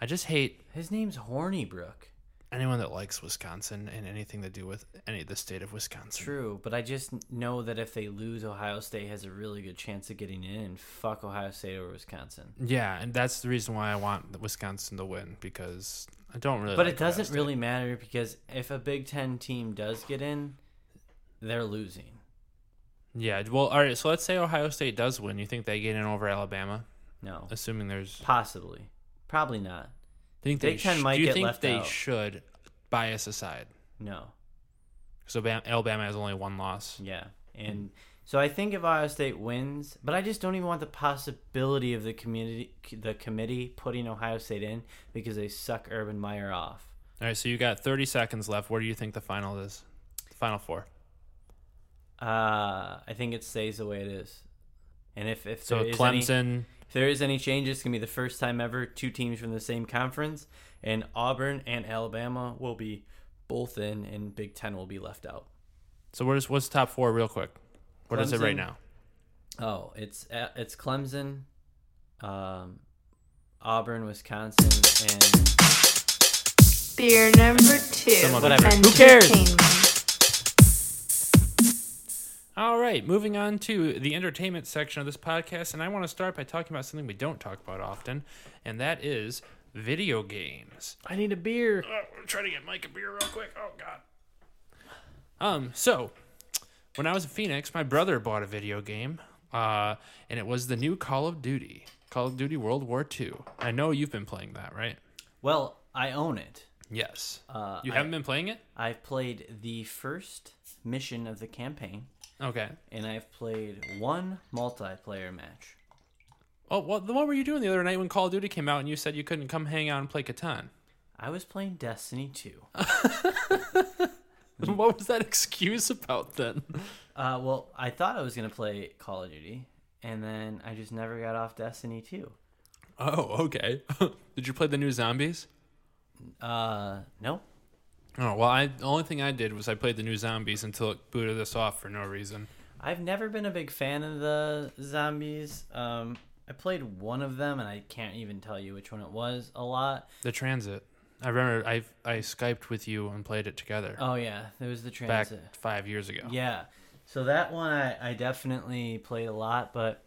I just hate His name's Hornibrook. anyone that likes Wisconsin and anything to do with any the state of Wisconsin. True, but I just know that if they lose, Ohio State has a really good chance of getting in. And fuck Ohio State over Wisconsin. Yeah, and that's the reason why I want Wisconsin to win because I don't really. But like it doesn't really matter because if a Big Ten team does get in, they're losing. Yeah. Well, all right. So let's say Ohio State does win. You think they get in over Alabama? No, Assuming there's. possibly, probably not. Think they Big Ten sh- might Do you get think left they out. should bias aside? No. So Bam- Alabama has only one loss. Yeah, and so I think if Ohio State wins, but I just don't even want the possibility of the community, the committee putting Ohio State in because they suck Urban Meyer off. All right. So you got 30 seconds left. What do you think the final is? The final four. Uh, I think it stays the way it is, and if if So is any- Clemson, if there is any changes, it's gonna be the first time ever two teams from the same conference, and Auburn and Alabama will be both in, and Big Ten will be left out. So where's what's top four real quick? what What is it right now? Oh, it's uh, it's Clemson, um, Auburn, Wisconsin, and Beer number two. Some Whatever. Who cares? Entertainment. All right, moving on to the entertainment section of this podcast, and I want to start by talking about something we don't talk about often, and that is video games. I need a beer. Oh, I'm trying to get Mike a beer real quick. Oh God. Um. So, when I was in Phoenix, my brother bought a video game, uh, and it was the new Call of Duty, Call of Duty World War II. I know you've been playing that, right? Well, I own it. Yes. Uh, you I- haven't been playing it? I've played the first mission of the campaign, Okay. and I've played one multiplayer match. Oh, well, then what were you doing the other night when Call of Duty came out, and you said you couldn't come hang out and play Catan? I was playing Destiny 2. what was that excuse about then? Uh, well, I thought I was going to play Call of Duty, and then I just never got off Destiny 2. Oh, okay. Did you play the new zombies? Uh, no. Oh well, I the only thing I did was I played the new zombies until it booted us off for no reason. I've never been a big fan of the zombies. Um, I played one of them, and I can't even tell you which one it was a lot. The transit. I remember I I skyped with you and played it together Oh, yeah, there was the back transit. five years ago. Yeah. So that one I, I definitely played a lot, but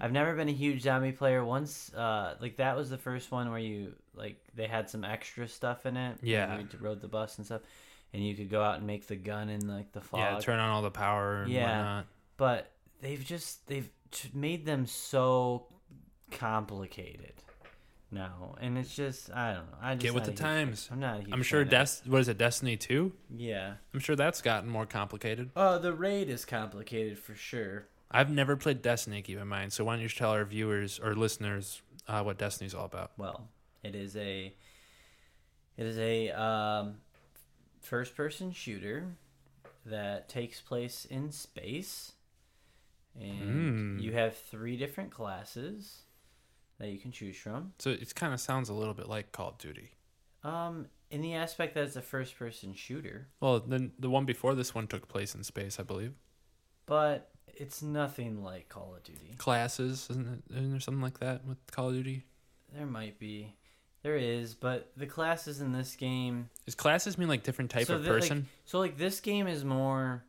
I've never been a huge zombie player. Once, uh, like that was the first one where you like they had some extra stuff in it. Yeah. We rode the bus and stuff, and you could go out and make the gun in like the fog. Yeah, turn on all the power and Yeah. whatnot. but they've just they've made them so complicated now, and it's just I don't know. I just Get with the times. I'm not. A huge I'm sure. Des what is it, Destiny two? Yeah. I'm sure that's gotten more complicated. Oh, the raid is complicated for sure. I've never played Destiny, keep in mind. So why don't you tell our viewers or listeners uh, what Destiny's all about? well it is a it is a um, first person shooter that takes place in space and Mm. you have three different classes that you can choose from So it kind of sounds a little bit like Call of Duty. um, in the aspect that it's a first person shooter Well, then the one before this one took place in space, I believe. but it's nothing like call of duty Classes, isn't it? Isn't there something like that with Call of Duty? there might be there is but the classes in this game Does classes mean like different type So of the- like, person? So like this game is more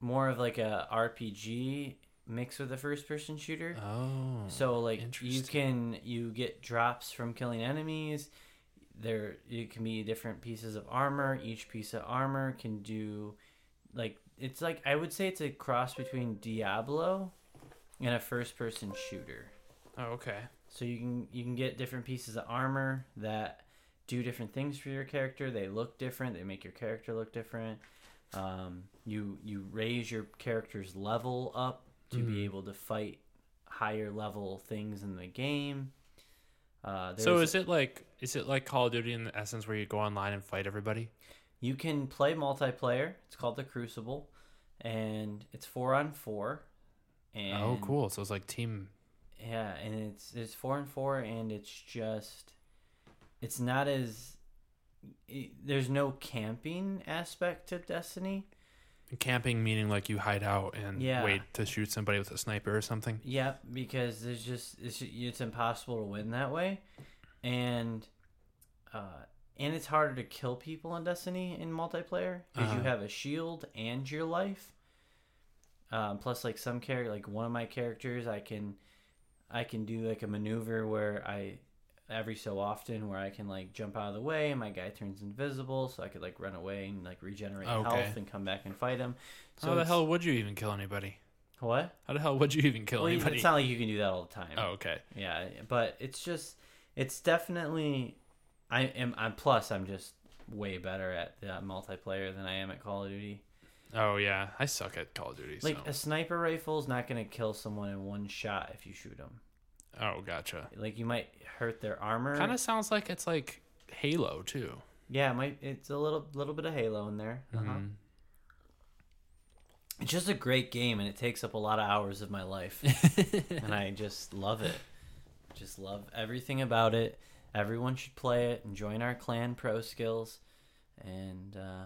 more of like a RPG mixed with a first person shooter. oh, so like you can you get drops from killing enemies. There it can be different pieces of armor. Each piece of armor can do like it's like I would say it's a cross between Diablo and a first person shooter. oh, okay. So you can you can get different pieces of armor that do different things for your character. They look different. They make your character look different. Um, you you raise your character's level up to Mhm. be able to fight higher level things in the game. Uh, So is it like is it like Call of Duty in the essence where you go online and fight everybody? you can play multiplayer. It's called the Crucible, and it's four on four. And oh, cool. So it's like team. Yeah, and it's it's four and four, and it's just it's not as i there's no camping aspect to Destiny. Camping meaning like you hide out and Yeah. wait to shoot somebody with a sniper or something. Yeah, because there's just it's it's impossible to win that way, and uh, and it's harder to kill people in Destiny in multiplayer because you Uh-huh. have a shield and your life. Um, plus, like some character, like one of my characters, I can, I can do like a maneuver where I, every so often, where I can like jump out of the way and my guy turns invisible, so I could like run away and like regenerate Okay. health and come back and fight him. So How the hell would you even kill anybody? What? How the hell would you even kill Well, anybody? it's not like you can do that all the time. oh, okay. Yeah, but it's just it's definitely I am I'm plus I'm just way better at the multiplayer than I am at Call of Duty. Oh yeah, I suck at Call of Duty. Like so. a sniper rifle is not going to kill someone in one shot if you shoot them. oh, gotcha. Like you might hurt their armor. Kind of sounds like it's like Halo too. Yeah, it might it's a little little bit of Halo in there. Uh-huh. Mhm. It's just a great game and it takes up a lot of hours of my life. and I just love it. just love everything about it. Everyone should play it and join our clan pro skills. And uh,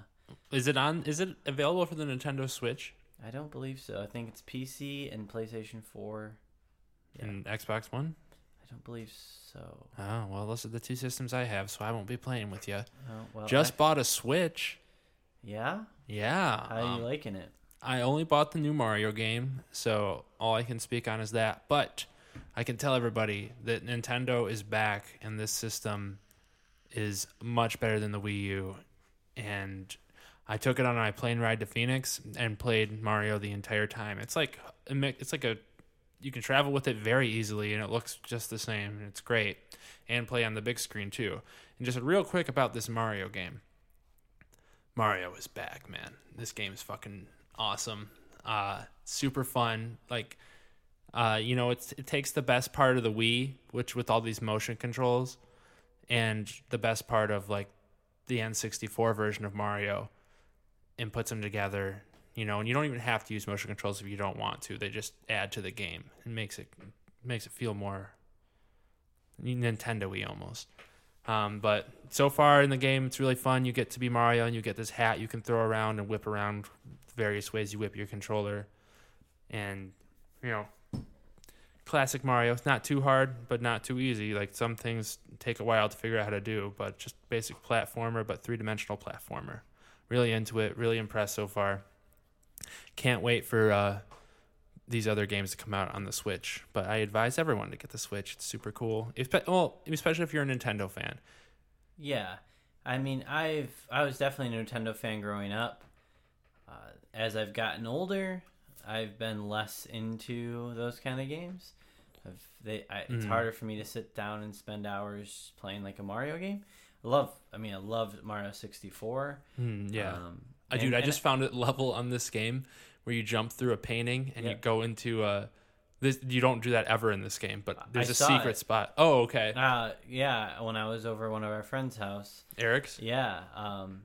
Is it on? Is it available for the Nintendo Switch I don't believe so. I think it's PC and PlayStation 4. Yeah. and Xbox One? I don't believe so. Oh well, those are the two systems I have, so I won't be playing with you. Oh, well, Just I- bought a Switch. yeah. Yeah. How are um, you liking it? I only bought the new Mario game, so all I can speak on is that. But I can tell everybody that Nintendo is back, and this system is much better than the Wii U. And I took it on my plane ride to Phoenix and played Mario the entire time. It's like it's like a you can travel with it very easily, and it looks just the same. And it's great, and play on the big screen too. And just real quick about this Mario game. Mario is back, man. This game is fucking awesome. Uh, super fun. Like, uh, you know, it's it takes the best part of the Wii, which with all these motion controls, and the best part of like the N64 version of Mario, and puts them together. You know, and you don't even have to use motion controls if you don't want to. They just add to the game and makes it makes it feel more Nintendo-y almost. Um, but so far in the game, it's really fun. You get to be Mario, and you get this hat you can throw around and whip around various ways you whip your controller. And you know, classic Mario. It's not too hard, but not too easy. Like some things take a while to figure out how to do, but just basic platformer, but three dimensional platformer. Really into it. Really impressed so far. Can't wait for uh, these other games to come out on the Switch. But I advise everyone to get the Switch. It's super cool. If, well, especially if you're a Nintendo fan. Yeah, I mean, I've I was definitely a Nintendo fan growing up. Uh, as I've gotten older, I've been less into those kind of games. I've, they, I, it's Mhm. harder for me to sit down and spend hours playing like a Mario game. I love, I mean, I loved Mario sixty four. Hmm, yeah. um, and- dude, I just found a level on this game where you jump through a painting and you go into a. This you don't do that ever in this game, but there's a secret it. spot. Oh, okay. Uh, yeah, when I was over at one of our friends' house, Eric's. yeah, um,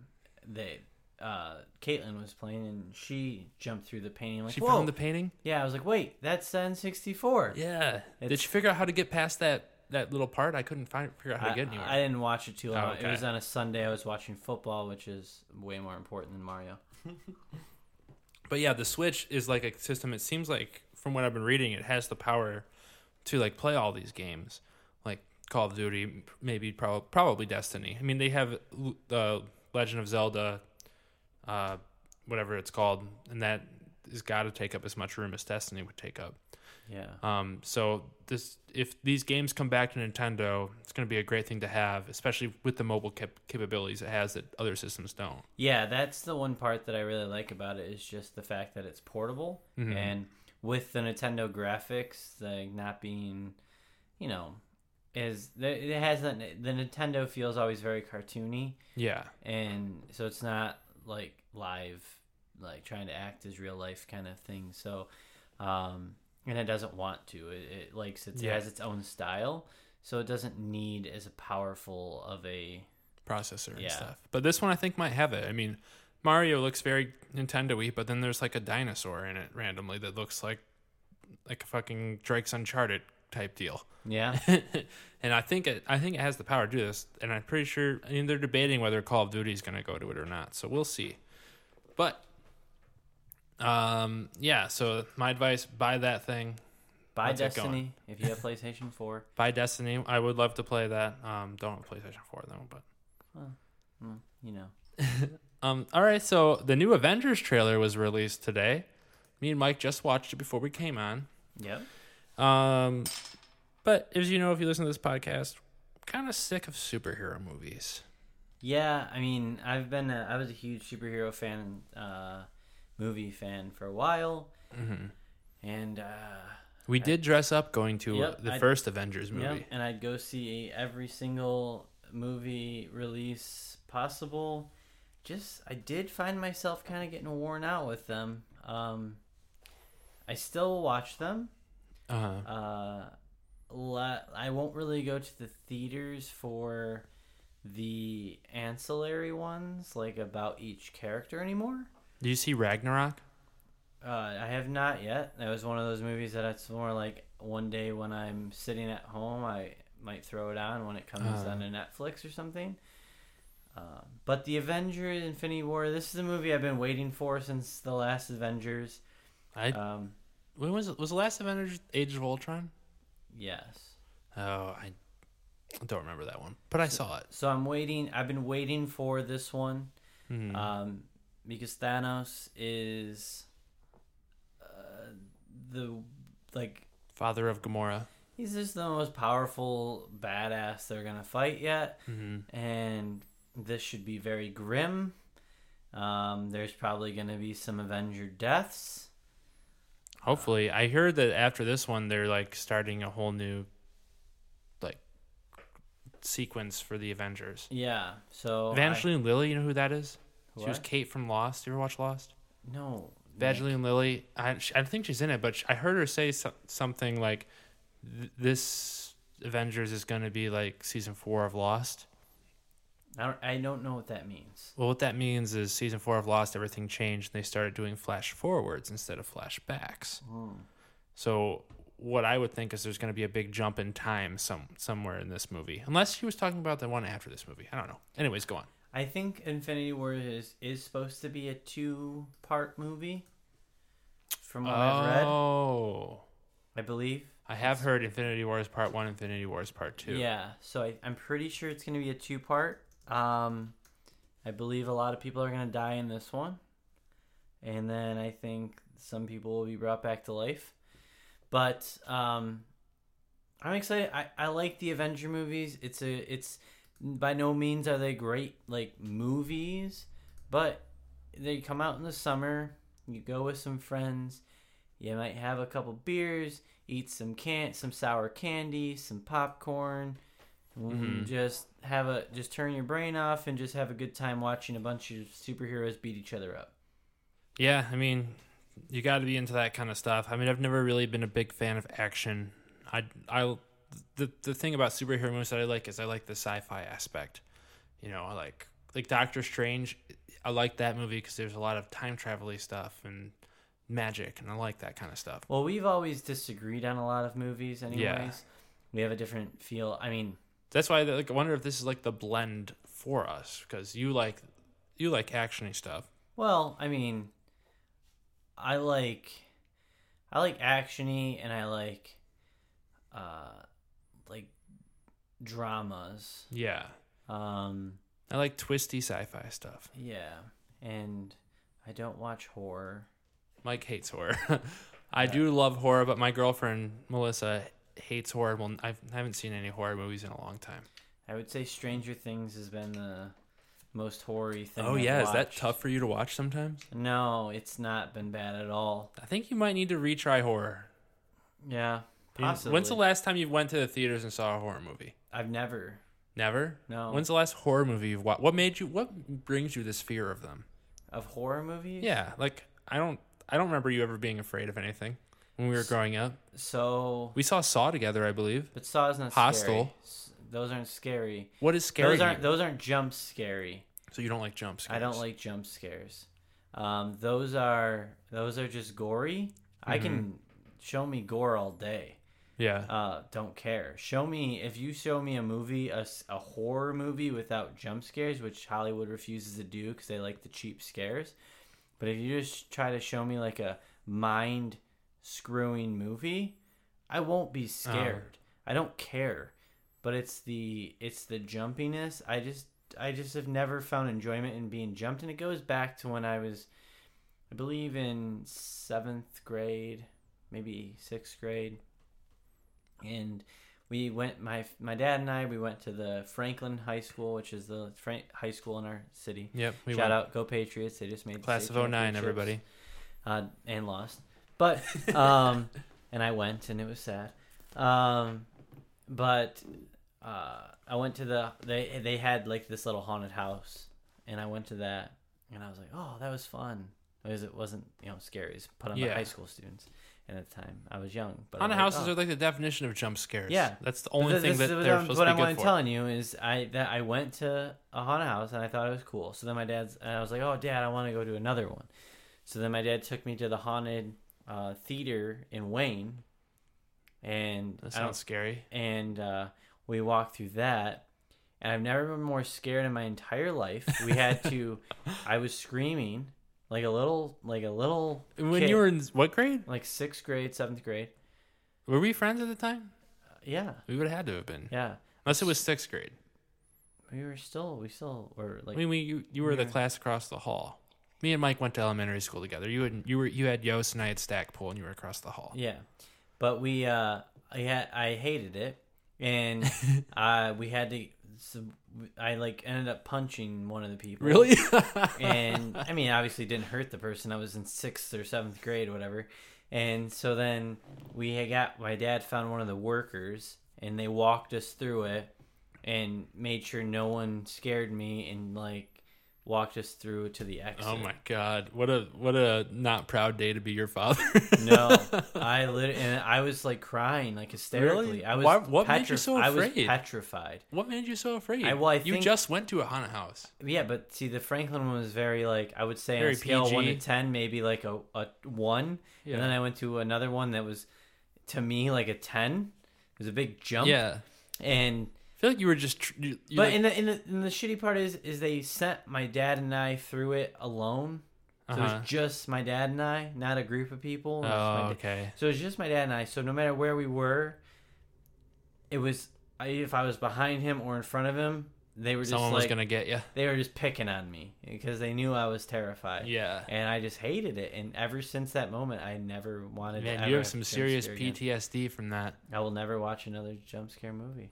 they, uh, Caitlin was playing and she jumped through the painting. Like, She Whoa. found the painting. Yeah, I was like, wait, that's N64. Yeah. Did It's- you figure out how to get past that that little part? I couldn't find figure out how to I, get anywhere. I didn't watch it too long. Oh, It was on a Sunday. I was watching football, which is way more important than Mario. But yeah, the Switch is like a system. It seems like from what I've been reading, it has the power to like play all these games, like Call of Duty, maybe probably probably Destiny. I mean, they have the Legend of Zelda, uh, whatever it's called, and that has got to take up as much room as Destiny would take up. Yeah. Um, so this, if these games come back to Nintendo, it's going to be a great thing to have, especially with the mobile cap- capabilities it has that other systems don't. Yeah, that's the one part that I really like about it is just the fact that it's portable Mhm. and with the Nintendo graphics, like not being, you know, is it has that the Nintendo feels always very cartoony Yeah, and so it's not like live like trying to act as real life kind of thing so um and it doesn't want to it, it likes it, Yeah. it has its own style so it doesn't need as powerful of a processor and stuff. But this one I think might have it. I mean, Mario looks very Nintendo-y, but then there's like a dinosaur in it randomly that looks like like a fucking Drake's Uncharted type deal. yeah and I think it I think it has the power to do this. And I'm pretty sure I mean they're debating whether Call of Duty is going to go to it or not. So we'll see. But um yeah, so my advice buy that thing. buy Let's destiny if you have playstation 4 Buy Destiny. I would love to play that. Um don't have PlayStation 4 though, but you know Um, all right, so the new Avengers trailer was released today. Me and Mike just watched it before we came on. yep Um, but as you know, if you listen to this podcast, kind of sick of superhero movies. yeah i mean i've been a, i was a huge superhero fan uh movie fan for a while hmm and uh We did dress up going to Yep, the I- first Avengers movie. Yep, and I'd go see every single movie release possible. Just I did find myself kind of getting worn out with them. Um, I still watch them. Uh-huh. Uh, la- I won't really go to the theaters for the ancillary ones, like about each character anymore. Did you see Ragnarok? Uh, I have not yet. That was one of those movies that it's more like one day when I'm sitting at home, I might throw it on when it comes Uh. on to Netflix or something. Um, but the Avengers Infinity War, this is a movie I've been waiting for since the last Avengers. I Um, when was it? Was the last Avengers Age of Ultron? yes. Oh, I don't remember that one, but I saw it. So I'm waiting. I've been waiting for this one Mhm. um, because Thanos is uh, the like Father of Gamora. he's just the most powerful badass they're gonna fight yet, hmm and this should be very grim. Um, there's probably gonna be some Avenger deaths. Hopefully, I heard that after this one, they're like starting a whole new like sequence for the Avengers. Yeah. So Evangeline Lilly, you know who that is? I, She was Kate from Lost. You ever watch Lost? no. Evangeline Lilly. I, sh- I think she's in it, but sh- I heard her say so- something like, "This Avengers is going to be like season four of Lost." I don't, I don't know what that means. Well, what that means is season four of Lost, everything changed. and They started doing flash forwards instead of flashbacks. Hmm. So what I would think is there's going to be a big jump in time some somewhere in this movie, unless she was talking about the one after this movie. I don't know. Anyways, go on. I think Infinity War is is supposed to be a two part movie. From what I've read, Oh, I believe. I have heard Infinity Wars Part One, Infinity Wars Part Two. Yeah, so I, I'm pretty sure it's going to be a two part. Um, I believe a lot of people are going to die in this one, and then I think some people will be brought back to life. But um, I'm excited. I, I like the Avenger movies. It's a it's by no means are they great like movies, but they come out in the summer. You go with some friends. You might have a couple beers, eat some can some sour candy, some popcorn. Mhm. Just have a just turn your brain off and just have a good time watching a bunch of superheroes beat each other up. Yeah, I mean, you got to be into that kind of stuff. I mean, I've never really been a big fan of action. I I the the thing about superhero movies that I like is I like the sci-fi aspect. You know, I like like Doctor Strange. I like that movie because there's a lot of time travel stuff and magic, and I like that kind of stuff. Well, we've always disagreed on a lot of movies, anyways. Yeah. We have a different feel. I mean, That's why like I wonder if this is like the blend for us because you like you like actiony stuff. well, I mean, I like, I like actiony, and I like, uh, like dramas. Yeah, Um, I like twisty sci-fi stuff. yeah, and I don't watch horror. Mike hates horror. I Yeah. do love horror, but my girlfriend Melissa hates horror. Well, I've, I haven't seen any horror movies in a long time. I would say Stranger Things has been the most horror-y thing. Oh I've yeah, is that tough for you to watch sometimes? No, it's not been bad at all. I think you might need to retry horror. Yeah, possibly. When's the last time you went to the theaters and saw a horror movie? I've never. Never. No. When's the last horror movie you've watched? What made you? What brings you this fear of them? Of horror movies? Yeah, like I don't. I don't remember you ever being afraid of anything when we were growing up. So, We saw Saw together, I believe. but Saw is not Hostel. scary. Those aren't scary. What is scary? those aren't those aren't jump scary. So you don't like jump scares? I don't like jump scares. Um, those are those are just gory. I Mm-hmm. can show me gore all day. Yeah. Uh, don't care. Show me if you show me a movie, a horror movie without jump scares, which Hollywood refuses to do because they like the cheap scares. But if you just try to show me like a mind screwing movie, I won't be scared. I don't care. But it's the it's the jumpiness. I just I just have never found enjoyment in being jumped, and it goes back to when I was, I believe, in seventh grade, maybe sixth grade and we went my my dad and I we went to the Franklin High School, which is the Frank high school in our city. Yep. We Shout went. out, go Patriots! They just made Class of 09, everybody. uh, and lost. But um, and I went, and it was sad. Um, but uh, I went to the they they had like this little haunted house, and I went to that, and I was like, oh, that was fun. Because it wasn't you know scary. It's put on Yeah. by high school students, and at the time I was young. But Haunted like, houses oh. are like the definition of jump scares. Yeah. That's the only th- thing this that what they're I'm- supposed what to I'm be good for. telling you is I that I went to a haunted house and I thought it was cool. So then my dad's and I was like, "Oh, dad, I want to go to another one." So then my dad took me to the haunted uh, theater in Wayne, and That sounds scary. and uh, we walked through that and i've never been more scared in my entire life we had to i was screaming like a little like a little When kid, you were in what grade? like sixth grade seventh grade Were we friends at the time? Uh, yeah We would have had to have been, yeah unless it was sixth grade. we were still we still were like I mean, we you, you were the class across the hall. Me and Mike went to elementary school together. You had you were you had Yost and I had Stackpole, and you were across the hall. yeah but we uh i had i hated it and uh we had to so i like ended up punching one of the people Really? and I mean, obviously, didn't hurt the person. I was in sixth or seventh grade, or whatever. And so then we had got my dad found one of the workers, and they walked us through it, and made sure no one scared me, and like walked us through to the oh exit. oh my god! What a what a not proud day to be your father. No, I lit and I was like crying, like hysterically. Really? I was Why- what made you so I was afraid? petrified. What made you so afraid? I- well, I you think- just went to a haunted house. Yeah, but see, the Franklin one was very like I would say on a scale of one to ten, maybe like a, a one. Yeah. And then I went to another one that was to me like a ten. It was a big jump. Yeah, And feel like you were just. Tr- you, you but like, in the in the in the shitty part is is they sent my dad and I through it alone. So it Uh-huh. was just my dad and I, not a group of people. It was my oh, okay. So it was just my dad and I. So no matter where we were, it was if I was behind him or in front of him, they were just Someone like was gonna get you. they were just picking on me because they knew I was terrified. Yeah. And I just hated it. And ever since that moment, I never wanted to. Man, ever you have some serious scare again. PTSD from that. I will never watch another jump scare movie.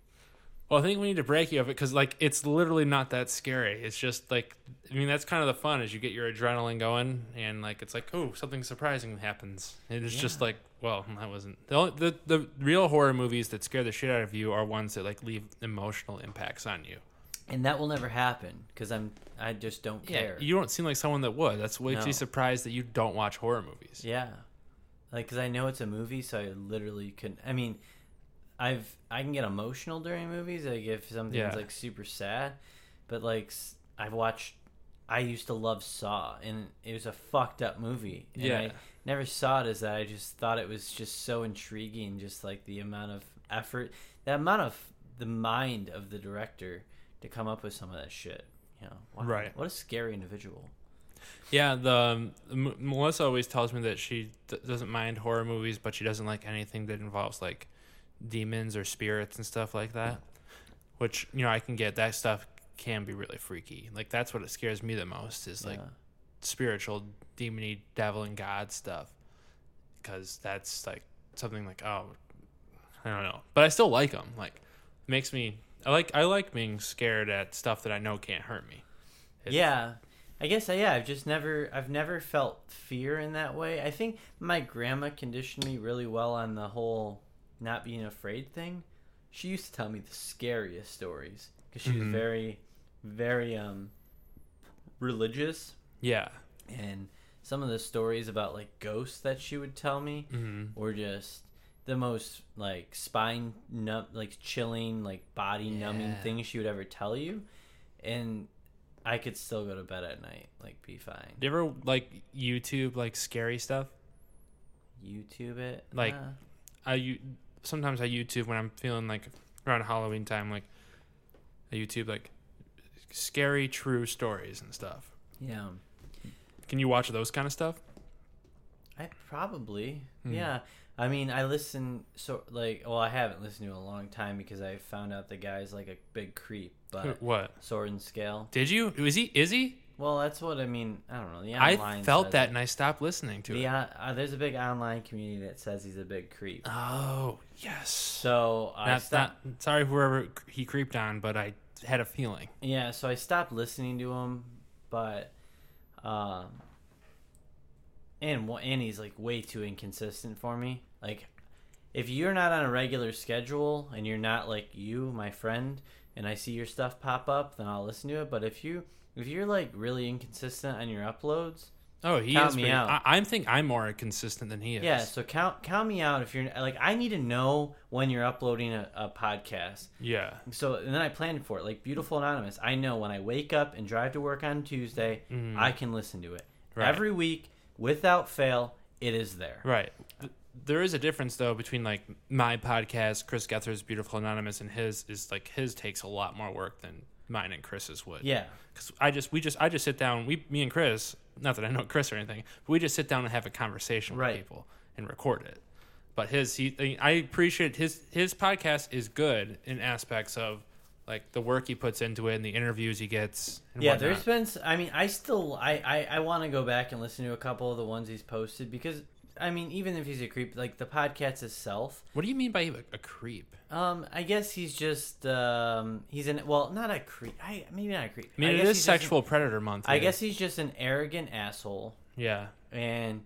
Well, I think we need to break you of it because, like, it's literally not that scary. It's just like, I mean, that's kind of the fun is you get your adrenaline going, and like, it's like, oh, something surprising happens, and it's just like, well, that wasn't the, only, the the real horror movies that scare the shit out of you are ones that like leave emotional impacts on you. And that will never happen because I'm. I just don't care. you don't seem like someone that would. That's makes No. you surprised that you don't watch horror movies. Yeah, like because I know it's a movie, so I literally couldn't. I mean, I've I can get emotional during movies, like if something's Yeah. like super sad, but like I've watched. I used to love Saw, and it was a fucked up movie. And Yeah. I never saw it as that. I just thought it was just so intriguing, just like the amount of effort, the amount of the mind of the director to come up with some of that shit. You know, wow, Right. What a scary individual. Yeah, the um, M- Melissa always tells me that she d- doesn't mind horror movies, but she doesn't like anything that involves like demons or spirits and stuff like that. Which you know I can get that stuff can be really freaky. Like that's what it scares me the most is like Yeah. spiritual, demony, devil and god stuff, because that's like something like oh, I don't know, but I still like them. Like it makes me I like I like being scared at stuff that I know can't hurt me. It- yeah i guess yeah i've just never i've never felt fear in that way i think my grandma conditioned me really well on the whole not being afraid thing she used to tell me the scariest stories because she Mhm. was very very um religious Yeah. and some of the stories about like ghosts that she would tell me hmm were just the most like spine num like chilling like body numbing Yeah. things she would ever tell you and i could still go to bed at night like be fine Do you ever like YouTube like scary stuff? youtube it Like- Uh, I you sometimes I YouTube when I'm feeling like around Halloween time, like I YouTube like scary true stories and stuff. yeah Can you watch those kind of stuff? i probably Hmm. yeah i mean i listen so like well i haven't listened to in a long time because i found out the guy's like a big creep but what sword and scale did you? Is he? Is he? Well that's what i mean i don't know the I felt that it. and I stopped listening to the, it. uh, uh, there's a big online community that says he's a big creep Oh yes. so i stopped not, sorry, whoever he creeped on, but I had a feeling. Yeah, so I stopped listening to him, but um and and he's like way too inconsistent for me. Like if you're not on a regular schedule and you're not like you, my friend, and I see your stuff pop up, then I'll listen to it, but if you if you're like really inconsistent on your uploads, Oh, he Count is. me pretty- out. I, I think I'm more consistent than he is. yeah, so count count me out if you're like I need to know when you're uploading a, a podcast. Yeah. So and then I planned for it. Like Beautiful Anonymous, I know when I wake up and drive to work on Tuesday, Mhm. I can listen to it Right. every week without fail. It is there. Right. there is a difference though between like my podcast, Chris Gethard's Beautiful Anonymous, and his is like his takes a lot more work than mine and Chris's would. Yeah. because I just we just I just sit down. We me and Chris, not that I know Chris or anything, but we just sit down and have a conversation with people and record it. But his he I appreciate his his podcast is good in aspects of like the work he puts into it and the interviews he gets. And Yeah, whatnot. there's been. I mean, I still, I, I, I want to go back and listen to a couple of the ones he's posted because, I mean, even if he's a creep, like the podcast itself, What do you mean by a, a creep? um, I guess he's just, um, he's an, well, not a creep. I maybe not a creep. I mean, it guess is he's just an- sexual predator month. I guess he's just an arrogant asshole, Yeah. and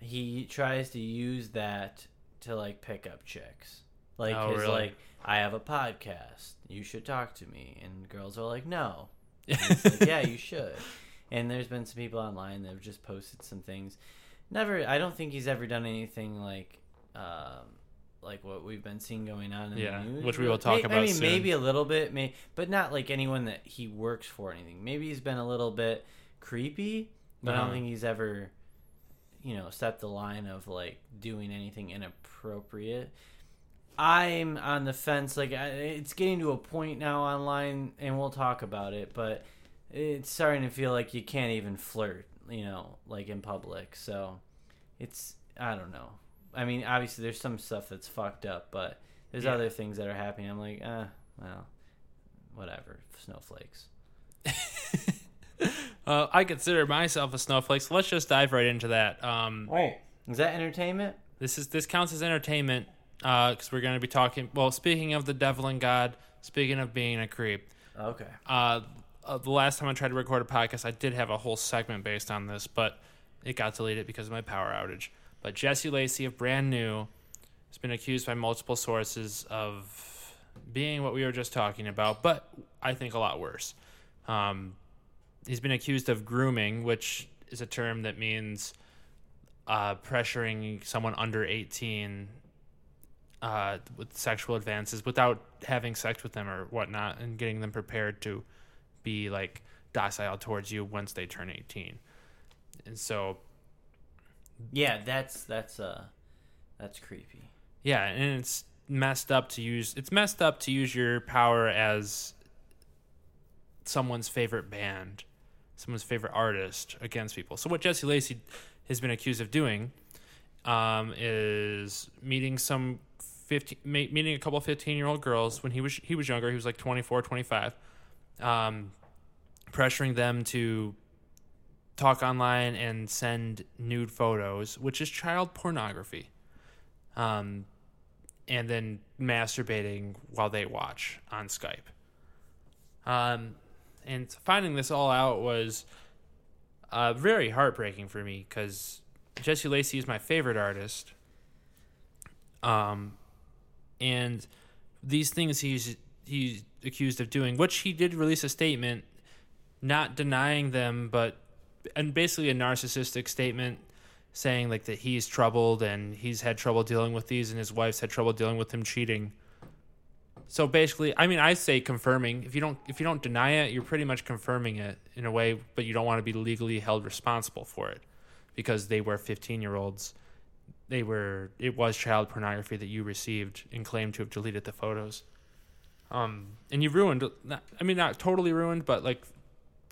he tries to use that to like pick up chicks. Like Oh, his really? like, I have a podcast. You should talk to me, and girls are like, no. Like, yeah, you should. And there's been some people online that have just posted some things. Never, I don't think he's ever done anything like, um, like what we've been seeing going on in Yeah, the news. which we will talk I about mean, soon. maybe a little bit, may, but not like anyone that he works for or anything. Maybe he's been a little bit creepy, but I Uh-huh. don't think he's ever, you know, stepped the line of like doing anything inappropriate. I'm on the fence. Like I- it's getting to a point now online, and we'll talk about it. But it's starting to feel like you can't even flirt, you know, like in public. So it's I don't know. I mean, obviously there's some stuff that's fucked up, but there's Yeah. other things that are happening. I'm like, ah, well, whatever. Snowflakes. Uh, I consider myself a snowflake, so let's just dive right into that. Um, Right. Is that entertainment? this is this counts as entertainment because we're going to be talking. Well, speaking of the devil and God, speaking of being a creep, Okay. uh, uh, the last time I tried to record a podcast, I did have a whole segment based on this, but it got deleted because of my power outage. But Jesse Lacey of Brand New has been accused by multiple sources of being what we were just talking about, but I think a lot worse. Um, he's been accused of grooming, which is a term that means uh, pressuring someone under 18 uh, with sexual advances without having sex with them or whatnot and getting them prepared to be like docile towards you once they turn 18. And so, Yeah, that's that's uh, that's creepy. yeah, and it's messed up to use it's messed up to use your power as someone's favorite band, someone's favorite artist against people. So what Jesse Lacey has been accused of doing um, is meeting some 15 meeting a couple 15-year-old girls when he was he was younger, he was like 24, 25. Um, pressuring them to talk online and send nude photos, which is child pornography. Um, and then masturbating while they watch on Skype. Um, and finding this all out was uh, very heartbreaking for me because Jesse Lacey is my favorite artist. Um, and these things he's he's accused of doing, which he did release a statement, not denying them, but and basically a narcissistic statement saying like that he's troubled and he's had trouble dealing with these and his wife's had trouble dealing with him cheating. So basically, I mean, I say confirming. If you don't if you don't deny it, you're pretty much confirming it in a way, but you don't want to be legally held responsible for it because they were 15 year olds. They were it was child pornography that you received and claimed to have deleted the photos. Um, and you ruined, I mean, not totally ruined, but like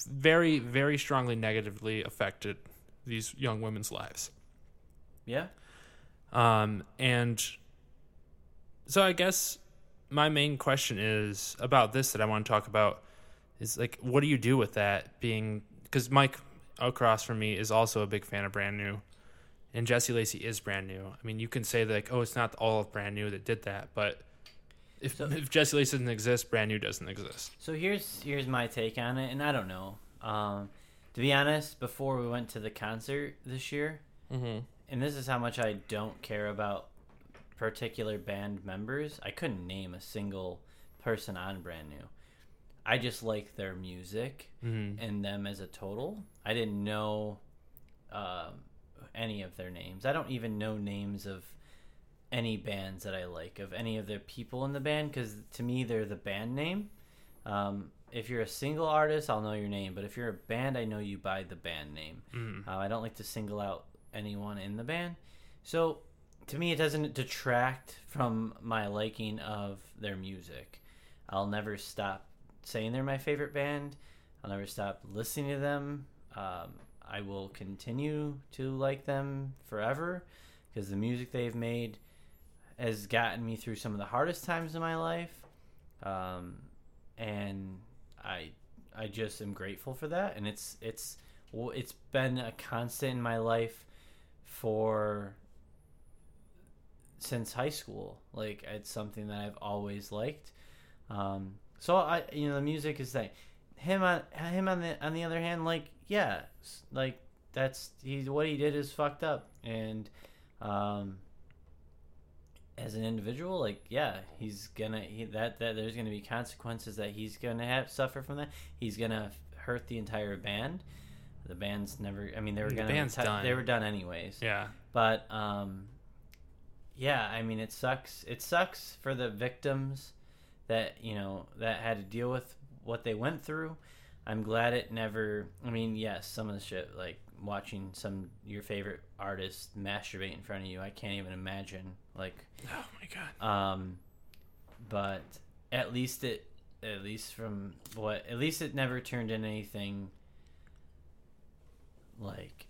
very, very strongly negatively affected these young women's lives. Yeah. Um, and so I guess my main question is about this that I want to talk about is like, what do you do with that being, because Mike across from me is also a big fan of Brand New and Jesse Lacey is brand new. I mean, you can say like, oh, it's not all of Brand New that did that, but if, So- if Jesse Lacey doesn't exist, Brand New doesn't exist. So here's here's my take on it, and I don't know. Um, to be honest, before we went to the concert this year, Mm-hmm. and this is how much I don't care about particular band members. I couldn't name a single person on Brand New. I just like their music Mm-hmm. and them as a total. I didn't know um, any of their names. I don't even know names of any bands that I like of any of the people in the band because to me they're the band name. Um, if you're a single artist, I'll know your name, but if you're a band, I know you by the band name. Mm-hmm. Uh, I don't like to single out anyone in the band. So to me, it doesn't detract from my liking of their music. I'll never stop saying they're my favorite band. I'll never stop listening to them. Um, I will continue to like them forever because the music they've made has gotten me through some of the hardest times in my life, um, and I I just am grateful for that. And it's it's it's been a constant in my life for since high school. Like it's something that I've always liked. Um, so I, you know, the music is that him on him on the on the other hand, like yeah, like that's he's what he did is fucked up, and um, as an individual, like yeah, he's gonna he, that that there's gonna be consequences that he's gonna have suffer from that. He's gonna hurt the entire band. The band's never. I mean, they were The gonna. done. They were done anyways. Yeah. But um, yeah, I mean, it sucks. It sucks for the victims that you know that had to deal with what they went through. I'm glad it never. I mean, yes, some of the shit like watching some your favorite artist masturbate in front of you. I can't even imagine. Like, Oh my god. um, but at least it, at least from what, at least it never turned into anything like,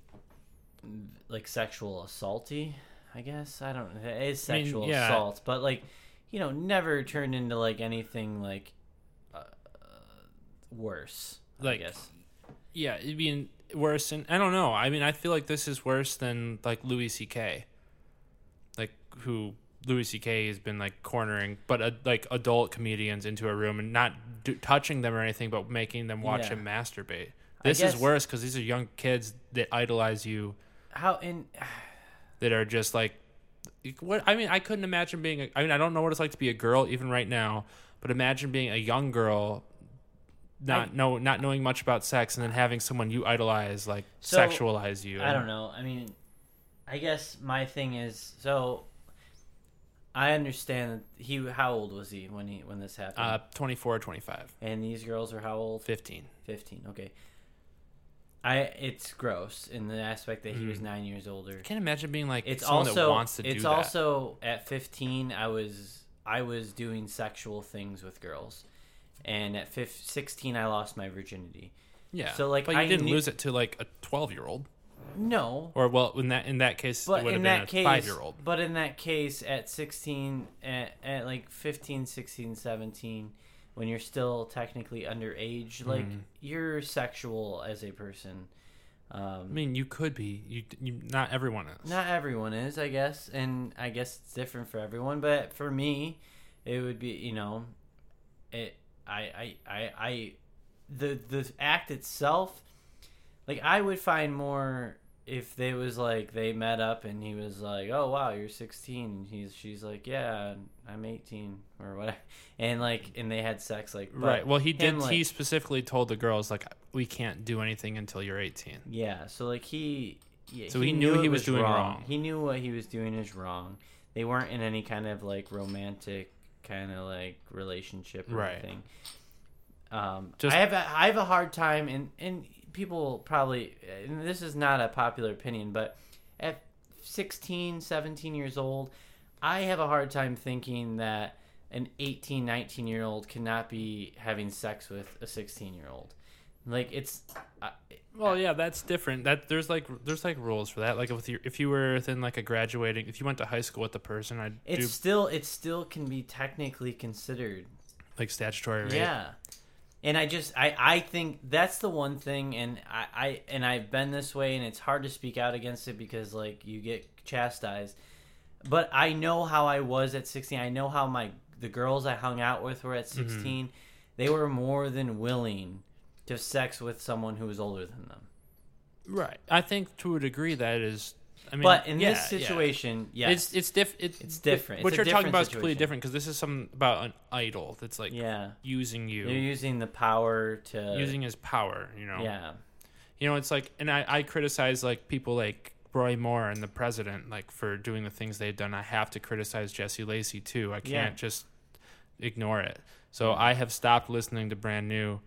like sexual assaulty. I guess I don't. It is I mean, sexual yeah. assault, but like, you know, never turned into like anything like uh, worse. Like- I guess. Yeah, it'd be worse. And I don't know. I mean, I feel like this is worse than like Louis C.K. Like who Louis C.K. has been like cornering, but uh, like adult comedians into a room and not do, touching them or anything, but making them watch Yeah. him masturbate. This is worse because these are young kids that idolize you How in that are just like what I mean I couldn't imagine being a, I mean I don't know what it's like to be a girl even right now but imagine being a young girl not I- know not knowing much about sex and then having someone you idolize like So, sexualize you I don't know. I mean, I guess my thing is so. I understand that he. How old was he when he when this happened? uh 24 25 and these girls are how old? 15 Fifteen. Okay. I. It's gross in the aspect that he was Mhm. nine years older. I can't imagine being like It's someone also. that wants to it's do that also at fifteen. I was. I was doing sexual things with girls, and at fif- sixteen, I lost my virginity. yeah so, like, but you I didn't knew- lose it to like a 12 year old No, or well in that in that case it but would have in been that a case 5 year old but in that case at 16 at, at like 15 16 17 when you're still technically underage like Mhm. you're sexual as a person. I um, mean you could be. You, you not everyone is. Not everyone is i guess and i guess it's different for everyone but for me it would be you know it i i i, I the the act itself like i would find more if they was like they met up and he was like oh wow you're 16 and he's she's like yeah i'm 18 or whatever and like and they had sex like right well he did him, like- he specifically told the girls like we can't do anything until you're 18 Yeah, so like he, yeah, So he knew it he was doing wrong. He knew what he was doing is wrong. They weren't in any kind of like romantic kind of like relationship or Right. anything. Um, Just- I have a, I have a hard time, and and people probably, and this is not a popular opinion, but at 16, 17 years old, I have a hard time thinking that an 18, 19 year old cannot be having sex with a 16 year old. Like it's, Well, yeah, that's different. That there's like there's like rules for that. Like if you if you were within like a graduating, if you went to high school with the person, I'd It's do still it still can be technically considered. like statutory rape. Yeah. And I just I, I think that's the one thing and I, I and I've been this way and it's hard to speak out against it because like you get chastised. But I know how I was at 16. I know how my the girls I hung out with were at Mm-hmm. 16. They were more than willing to have sex with someone who is older than them. right. I think to a degree that is. I mean, but in yeah, this yeah. situation, yes. it's it's diff. It, It's different. What It's you're talking about is completely different because this is something about an idol that's like yeah. using you, They're using the power to using his power. You know. Yeah. You know, it's like, and I I criticize like people like Roy Moore and the president like for doing the things they've done. I have to criticize Jesse Lacey too. I can't Yeah. just ignore it. So I have stopped listening to Brand New,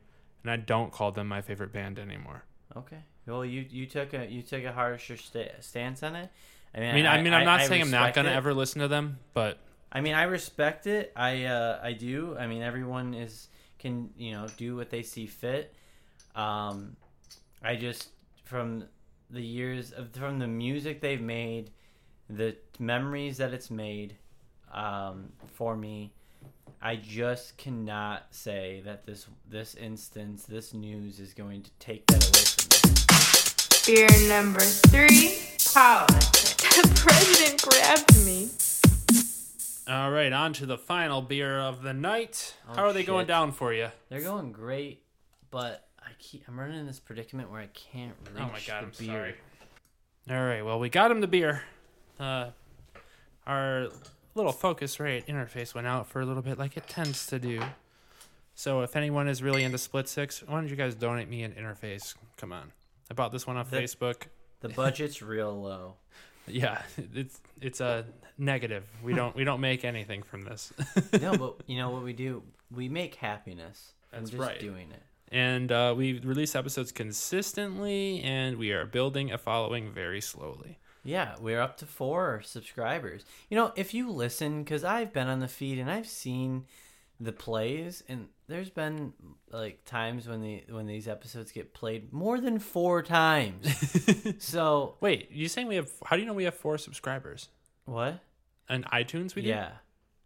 and I don't call them my favorite band anymore. Okay. Well, you you took a you took a harsher sta- stance on it. I mean, I mean, I, mean, I'm not saying I'm not gonna it. ever listen to them, but I mean, I respect it. I uh, I do. I mean, everyone is can you know do what they see fit. Um, I just from the years of from the music they've made, the memories that it's made, um, for me, I just cannot say that this this instance, this news is going to take that away from me. Beer number three, politics. The president grabbed me. all right, on to the final beer of the night. Oh, How are they going down for you? They're going great, but I keep I'm running in this predicament where I can't reach Oh my god, the I'm beer. sorry. All right, well, we got him the beer. Uh, our little Focusrite interface went out for a little bit, like it tends to do. So, if anyone is really into Split Six, why don't you guys donate me an interface? Come on, I bought this one off The- Facebook. The budget's real low. Yeah, it's it's a negative. We don't we don't make anything from this. No, but you know what we do? We make happiness. That's just right. Doing it. and uh, we release episodes consistently, and we are building a following very slowly. Yeah, we're up to four subscribers. You know, if you listen, because I've been on the feed and I've seen the plays, and there's been like times when the when these episodes get played more than four times. so Wait, you saying we have? How do you know we have four subscribers? what? On iTunes, we do. Yeah.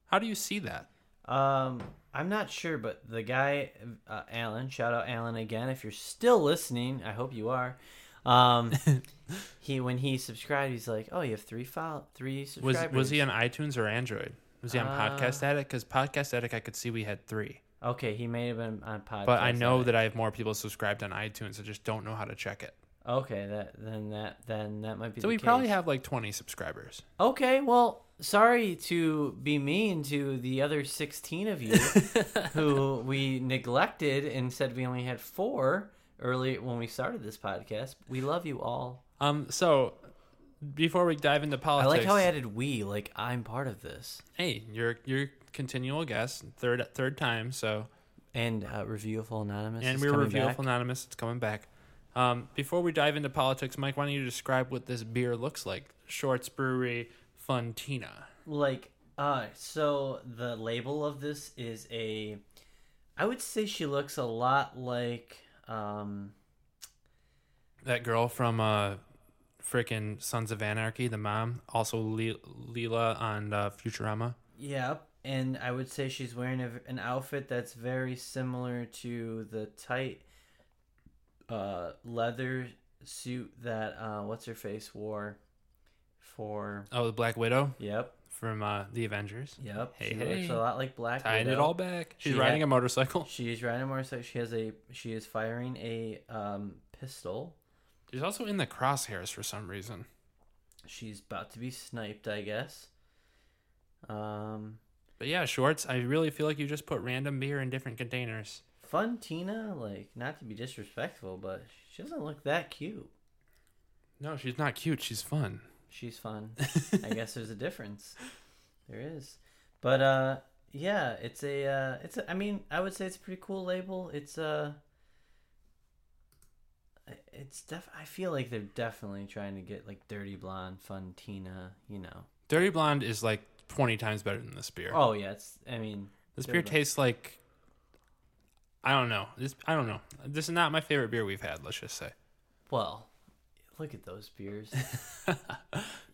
How do you see that? Um, I'm not sure, but the guy, uh, Alan, shout out Alan again. If you're still listening, I hope you are. Um, he when he subscribed, he's like, "Oh, you have three file, three subscribers." was was he on iTunes or Android? Was he on Uh, Podcast Addict? Because Podcast Addict, I could see we had three, Okay, he may have been on podcast. but I know Addict. that I have more people subscribed on iTunes. I just don't know how to check it. Okay, that then that then that might be. So we probably have like twenty subscribers. Okay, well, sorry to be mean to the other 16 of you who we neglected and said we only had four early when we started this podcast. We love you all. Um. So before we dive into politics, I like how I added we, like I'm part of this. hey, you're you're continual guest, third third time. So And uh, Reviewful Anonymous. and we're coming Review back. Anonymous. It's coming back. Um, before we dive into politics, Mike, why don't you describe what this beer looks like? Shorts Brewery Funtina. Like, uh, so the label of this is a. I would say she looks a lot like. Um, That girl from uh, freaking Sons of Anarchy, the mom, also Le- Leela on uh, Futurama. Yep, and I would say she's wearing a, an outfit that's very similar to the tight uh, leather suit that uh, what's her face wore for. Oh, the Black Widow Yep, from uh, the Avengers. yep. Hey, she hey. looks a lot like Black Tying it all back. She's She riding had- a motorcycle. She's riding a motorcycle. She has a. She is firing a um, pistol. She's also in the crosshairs for some reason. She's about to be sniped, I guess. Um, But yeah, Shorts, I really feel like you just put random beer in different containers. fun Tina, like not to be disrespectful, but she doesn't look that cute. No, she's not cute. She's fun. She's fun. I guess there's a difference. There is. But uh yeah, it's a uh it's a, I mean, I would say it's a pretty cool label. It's uh it's def I feel like they're definitely trying to get like dirty blonde fun Tina, you know. Dirty Blonde is like 20 times better than this beer. Oh yeah, it's I mean this beer Blonde. tastes like I don't know. This I don't know. This is not my favorite beer we've had, let's just say. well, look at those beers.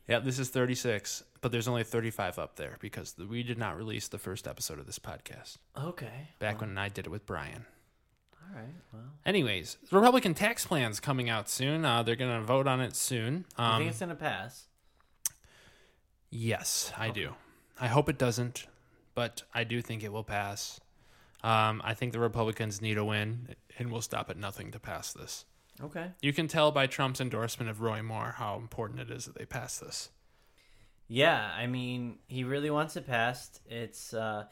Yeah, this is 36, but there's only 35 up there because the, we did not release the first episode of this podcast Okay. back well, when I did it with Brian. All right. Well, Anyways, the Republican tax plan's coming out soon. Uh, they're going to vote on it soon. I Um, think it's going to pass. yes, I do. I hope it doesn't, but I do think it will pass. Um, I think the Republicans need a win, and we'll stop at nothing to pass this. Okay. You can tell by Trump's endorsement of Roy Moore how important it is that they pass this. Yeah, I mean, he really wants it passed. It's uh,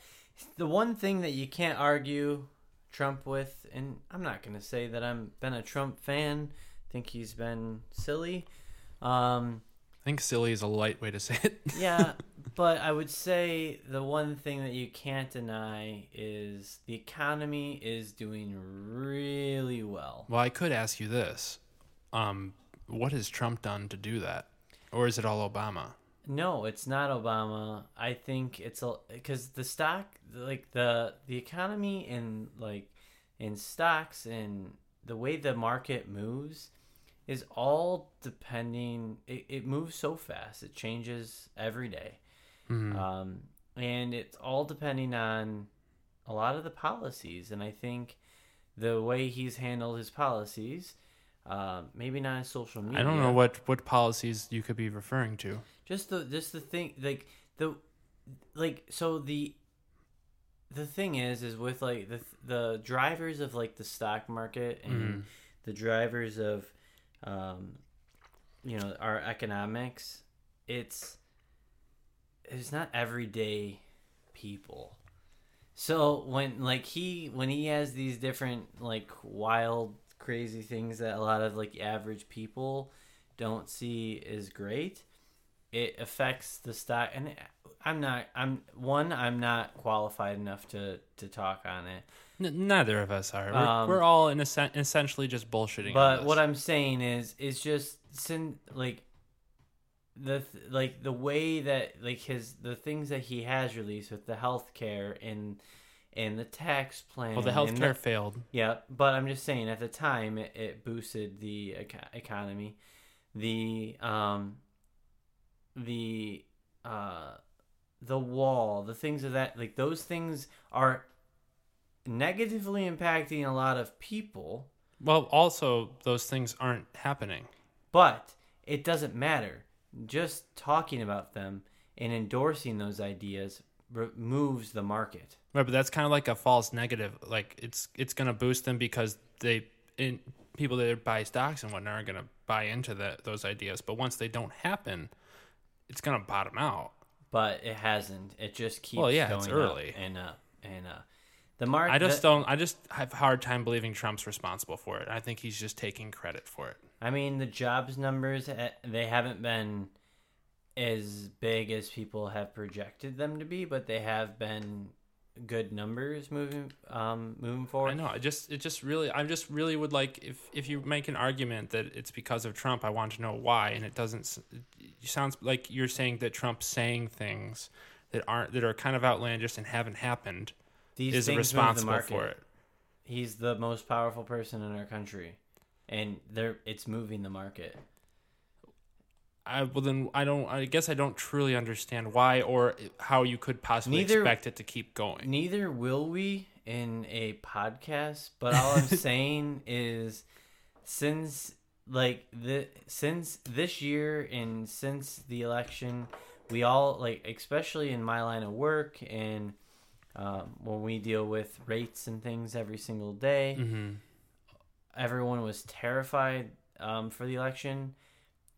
the one thing that you can't argue Trump with, and I'm not gonna say that I'm been a Trump fan. think he's been silly. Um, I think silly is a light way to say it. yeah, but I would say the one thing that you can't deny is the economy is doing really well. well, I could ask you this. Um, what has Trump done to do that, or is it all Obama? No, it's not Obama. I think it's a because the stock, like the the economy and like in stocks and the way the market moves is all depending. It, it moves so fast. It changes every day. Mhm. um, and it's all depending on a lot of the policies. And I think the way he's handled his policies, uh, maybe not his social media. I don't know what what policies you could be referring to. just the just the thing like the like so the the thing is is with like the the drivers of like the stock market and Mhm. the drivers of um you know our economics it's it's not everyday people so when like he when he has these different like wild crazy things that a lot of like average people don't see is great it affects the stock and i'm not i'm one i'm not qualified enough to to talk on it N- neither of us are. We're, Um, we're all in essen- essentially just bullshitting. but what i'm saying is is just sin like the th- like the way that like his the things that he has released with the health care and and the tax plan well, the health care failed. Yeah, but I'm just saying at the time it, it boosted the eco- economy. The um the uh the wall, the things of that like those things are negatively impacting a lot of people, Well, also those things aren't happening. but it doesn't matter. Just talking about them and endorsing those ideas removes the market. Right, but that's kind of like a false negative. Like it's it's gonna boost them because they in people that buy stocks and whatnot are gonna buy into that those ideas. But once they don't happen, it's gonna bottom out. But it hasn't. It just keeps Well, yeah, going it's up early. and up and up. The market I just don't. I just have a hard time believing Trump's responsible for it. I think he's just taking credit for it. I mean, the jobs numbers eh, they haven't been as big as people have projected them to be, but they have been good numbers moving um moving forward. I know. I just it just really I just really would like if if you make an argument that it's because of Trump, I want to know why. And it doesn't. It sounds like you're saying that Trump's saying things that aren't that are kind of outlandish and haven't happened These is things move the responsible for it. He's the most powerful person in our country, and they're it's moving the market. I well then I don't. I guess I don't truly understand why or how you could possibly Neither- expect it to keep going. Neither will we in a podcast, but all I'm saying is since like the since this year and since the election, we all like especially in my line of work and um, when we deal with rates and things every single day, hmm everyone was terrified um, for the election.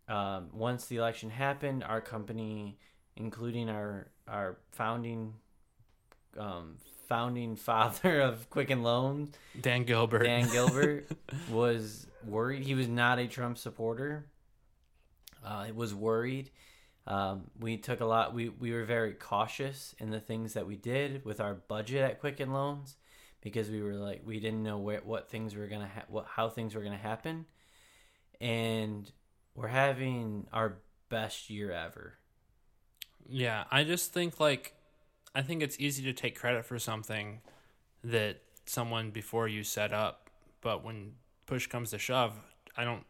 Um, once the election happened, our company, including our our founding um, founding father of Quicken Loans, Dan Gilbert. Dan Gilbert, was worried. He was not a Trump supporter. Uh, was worried. Um, we took a lot. We we were very cautious in the things that we did with our budget at Quicken Loans because we were like we didn't know where what things were gonna ha- what how things were gonna happen, and we're having our best year ever. Yeah, I just think like I think it's easy to take credit for something that someone before you set up, but when push comes to shove, I don't.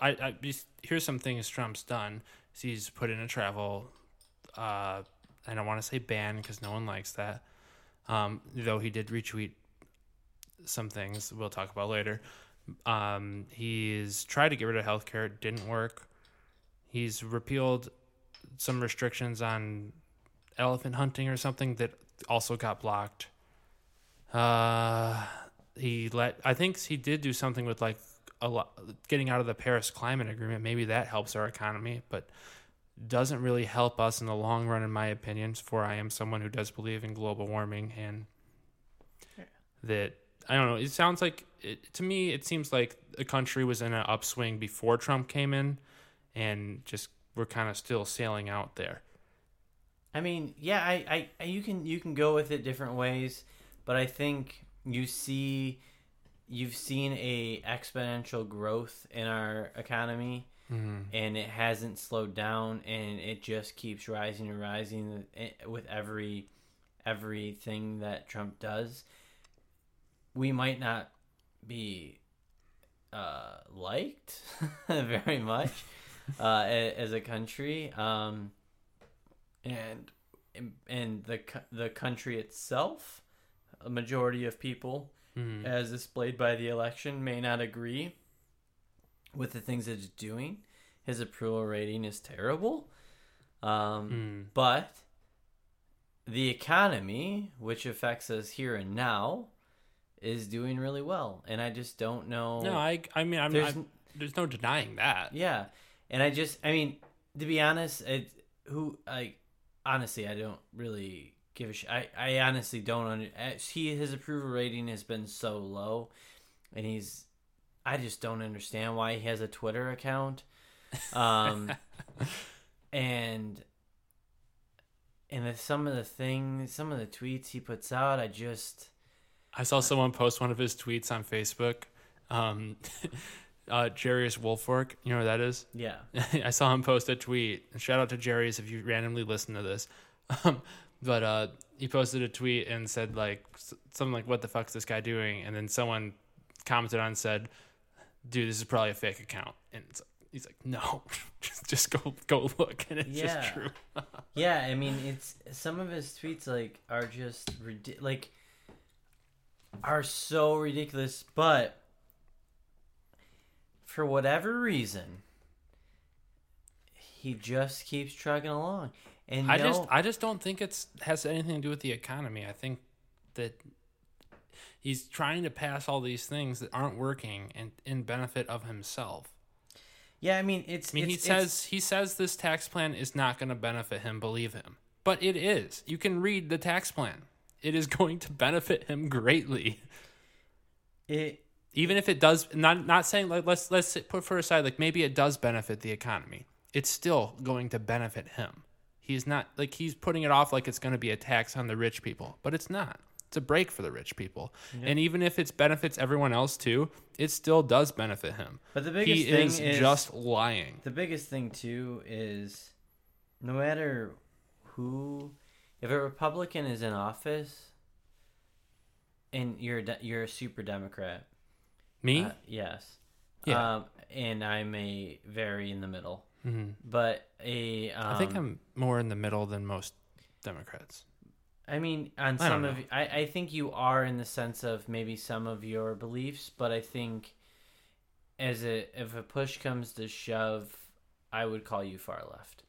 I, I here's some things Trump's done. is He's put in a travel. Uh, I don't want to say ban because no one likes that. Um, though he did retweet some things we'll talk about later. Um, he's tried to get rid of healthcare, it didn't work. He's repealed some restrictions on elephant hunting or something that also got blocked. Uh, he let I think he did do something with like a lot getting out of the Paris Climate Agreement. Maybe that helps our economy, but doesn't really help us in the long run, in my opinion. For I am someone who does believe in global warming and that I don't know. It sounds like it, to me. It seems like the country was in an upswing before Trump came in, and just we're kind of still sailing out there. I mean, yeah, I, I, you can you can go with it different ways, but I think you see you've seen a exponential growth in our economy Mhm. and it hasn't slowed down and it just keeps rising and rising eh, with every everything that Trump does we might not be uh, liked very much uh, as a country um, and and the the country itself a majority of people Mhm. as displayed by the election, may not agree with the things that it's doing. His approval rating is terrible. Um, Mm. But the economy, which affects us here and now, is doing really well. And I just don't know. No, I I mean I'm, there's, I'm there's no denying that. yeah. And I just, I mean, to be honest, it, who, I, honestly, I don't really give a shit. I, I honestly don't under, uh, he, his approval rating has been so low and he's, I just don't understand why he has a Twitter account. Um, and, and the, some of the things, some of the tweets he puts out, I just, I saw someone post one of his tweets on Facebook. Um, uh, Jarius Wolfork, you know where that is? yeah. I saw him post a tweet. Shout out to Jarius if you randomly listen to this. Um, but uh, he posted a tweet and said like something like, "What the fuck's this guy doing?" And then someone commented on and said, "Dude, this is probably a fake account." And he's like, "No, just just go go look." And it's Yeah. just true. Yeah, I mean, it's some of his tweets like are just like are so ridiculous, but for whatever reason, he just keeps trucking along. And I no, just I just don't think it's has anything to do with the economy. I think that he's trying to pass all these things that aren't working and in benefit of himself. yeah, I mean, it's. I mean, he it's- it's- says he says this tax plan is not going to benefit him. Believe him, but it is. You can read the tax plan. It is going to benefit him greatly, it. even if it does. Not not saying like let's let's put for aside like maybe it does benefit the economy. It's still going to benefit him. He's not like he's putting it off like it's going to be a tax on the rich people, but it's not. It's a break for the rich people, and even if it benefits everyone else too, it still does benefit him. But the biggest He thing is is just lying. The biggest thing too is no matter who if a Republican is in office and you're a you're a super Democrat. Me? uh, yes. Yeah. Um, and I'm a very in the middle. Mhm. But a um, I think I'm more in the middle than most Democrats. I mean, on I some of I, I think you are in the sense of maybe some of your beliefs, but I think as a if a push comes to shove, I would call you far left.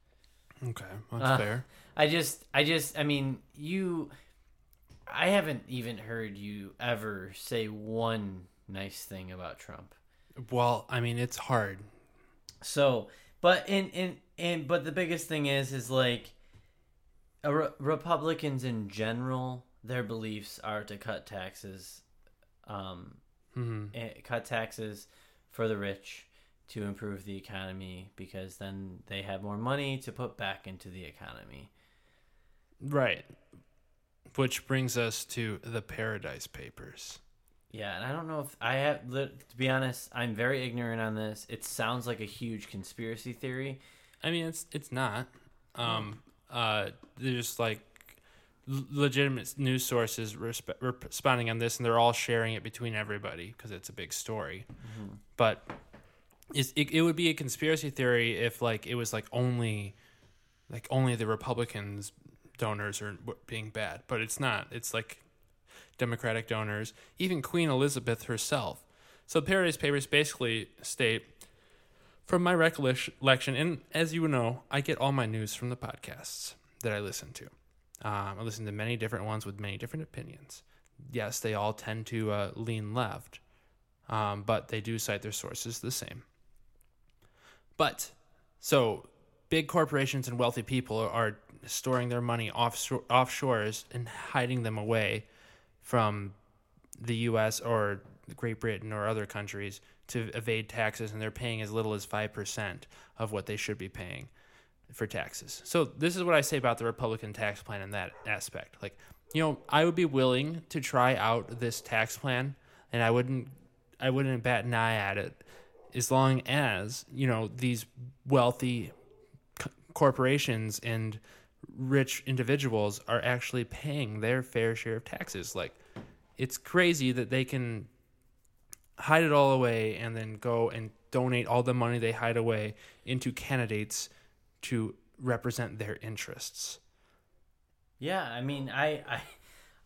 Okay, that's Uh, fair. I just, I just, I mean, you, I haven't even heard you ever say one nice thing about Trump. Well, I mean, it's hard. So, but in in and but the biggest thing is is like, re- Republicans in general, their beliefs are to cut taxes, um, hmm eh, cut taxes for the rich to improve the economy because then they have more money to put back into the economy. Right. Which brings us to the Paradise Papers. Yeah, and I don't know if I have. To be honest, I'm very ignorant on this. It sounds like a huge conspiracy theory. I mean, it's it's not. Um, uh, there's like legitimate news sources resp- responding on this, and they're all sharing it between everybody because it's a big story. But it it would be a conspiracy theory if like it was like only like only the Republicans donors are being bad, but it's not. It's like Democratic donors, even Queen Elizabeth herself. So the Paradise Papers basically state from my recollection, and as you know, I get all my news from the podcasts that I listen to. Um, I listen to many different ones with many different opinions. Yes, they all tend to uh, lean left, um, but they do cite their sources the same. But so big corporations and wealthy people are storing their money offshore, offshores and hiding them away from the U.S. or Great Britain or other countries to evade taxes, and they're paying as little as five percent of what they should be paying for taxes. So this is what I say about the Republican tax plan in that aspect. Like, you know, I would be willing to try out this tax plan, and I wouldn't I wouldn't bat an eye at it as long as, you know, these wealthy c- corporations and rich individuals are actually paying their fair share of taxes. Like, it's crazy that they can hide it all away and then go and donate all the money they hide away into candidates to represent their interests. Yeah, I mean, I, I,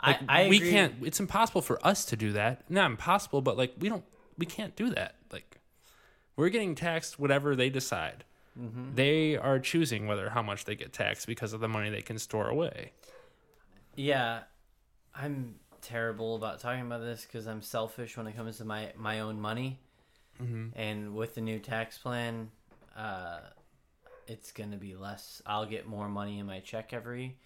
Like I, I we agree. can't. It's impossible for us to do that. Not impossible, but like we don't. We can't do that. Like we're getting taxed whatever they decide. Mm-hmm. They are choosing whether how much they get taxed because of the money they can store away. Yeah, I'm terrible about talking about this because I'm selfish when it comes to my my own money. Mm-hmm. And with the new tax plan, uh, it's gonna be less. I'll get more money in my check every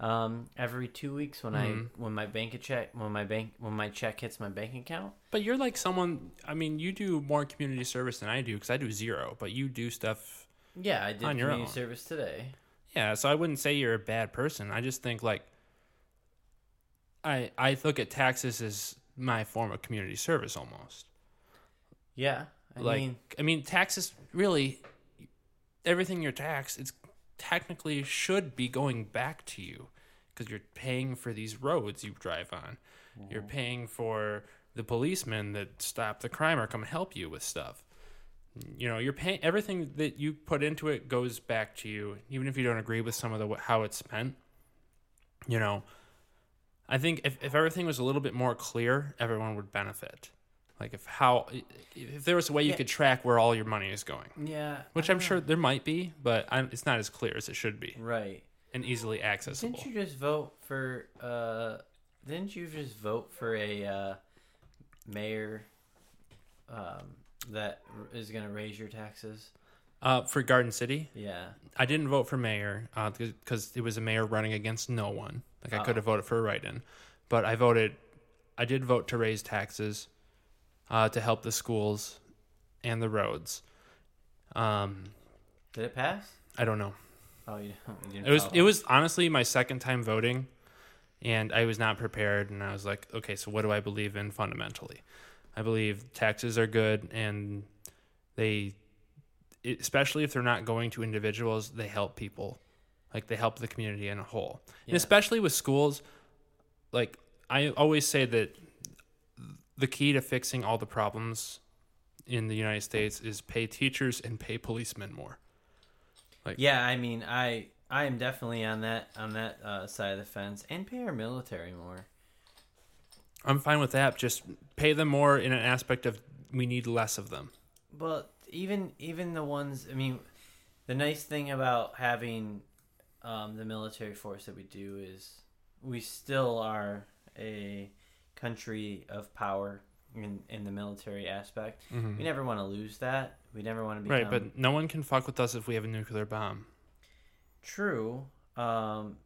um, every two weeks when Mhm. I when my bank a check when my bank when my check hits my bank account. But you're like someone. I mean, you do more community service than I do because I do zero. But you do stuff. Yeah, I did On your community own. service today. Yeah. So I wouldn't say you're a bad person. I just think like. I I look at taxes as my form of community service almost. Yeah, I like mean, I mean taxes really everything you're taxed it's technically should be going back to you because you're paying for these roads you drive on. You're mm-hmm. paying for the policemen that stop the crime or come help you with stuff. You know, you're paying everything that you put into it goes back to you, even if you don't agree with some of the how it's spent. You know, I think if, if everything was a little bit more clear, everyone would benefit. Like if how if there was a way you Yeah. could track where all your money is going, yeah, which I'm sure there might be, but I'm, it's not as clear as it should be right. and easily accessible. Didn't you just vote for? uh Didn't you just vote for a uh mayor um that is gonna raise your taxes? Uh, for Garden City, Yeah. I didn't vote for mayor because it was a mayor running against no one. Like I Oh. could have voted for a write-in, but I voted. I did vote to raise taxes, uh, to help the schools, and the roads. Um, Did it pass? I don't know. Oh, you, you didn't. It was follow. it was honestly my second time voting, and I was not prepared. And I was like, okay, so what do I believe in fundamentally? I believe taxes are good, and they, especially if they're not going to individuals, they help people, like they help the community in a whole. And especially with schools, like I always say that the key to fixing all the problems in the United States is pay teachers and pay policemen more. Like Yeah, I mean, I I am definitely on that on that uh, side of the fence, and pay our military more. I'm fine with that. Just pay them more in an aspect of we need less of them. But even even the ones, I mean, the nice thing about having um, the military force that we do is we still are a country of power in in the military aspect. We never want to lose that. We never want to become Right, but no one can fuck with us if we have a nuclear bomb. true. Um,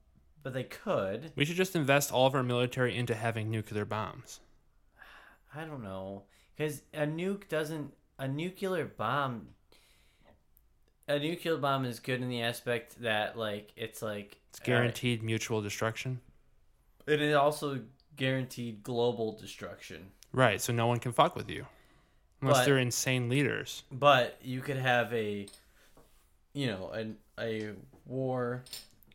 but they could. We should just invest all of our military into having nuclear bombs. I don't know because a nuke doesn't a nuclear bomb. A nuclear bomb is good in the aspect that like it's like It's guaranteed mutual destruction. uh, it is also guaranteed global destruction. Right, so no one can fuck with you. Unless But- they're insane leaders. But you could have a, you know, an a war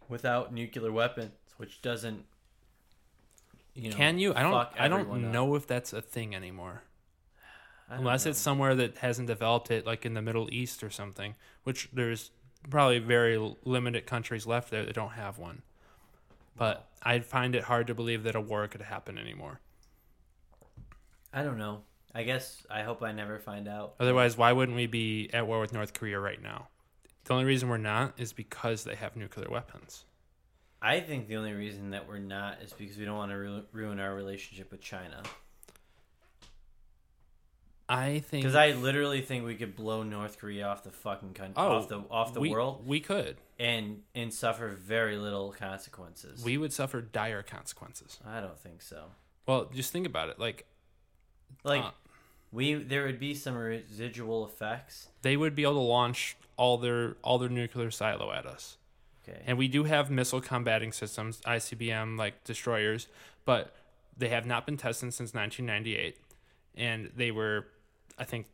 without nuclear weapons, which doesn't. You know, can you? I don't I don't up. know if that's a thing anymore. Unless know. it's somewhere that hasn't developed it like in the Middle East or something, which there's probably very limited countries left there that don't have one. But I find it hard to believe that a war could happen anymore. I don't know. I guess I hope I never find out. Otherwise, why wouldn't we be at war with North Korea right now? The only reason we're not is because they have nuclear weapons. I think the only reason that we're not is because we don't want to ru- ruin our relationship with China. I think Because I literally think we could blow North Korea off the fucking country, Oh, off the off the we, world, we could. and and suffer very little consequences. We would suffer dire consequences. I don't think so. Well, just think about it. Like Like Uh. we, there would be some residual effects. they would be able to launch all their all their nuclear silo at us. Okay. And we do have missile combating systems, ICBM like destroyers, but they have not been tested since 1998. and they were, I think,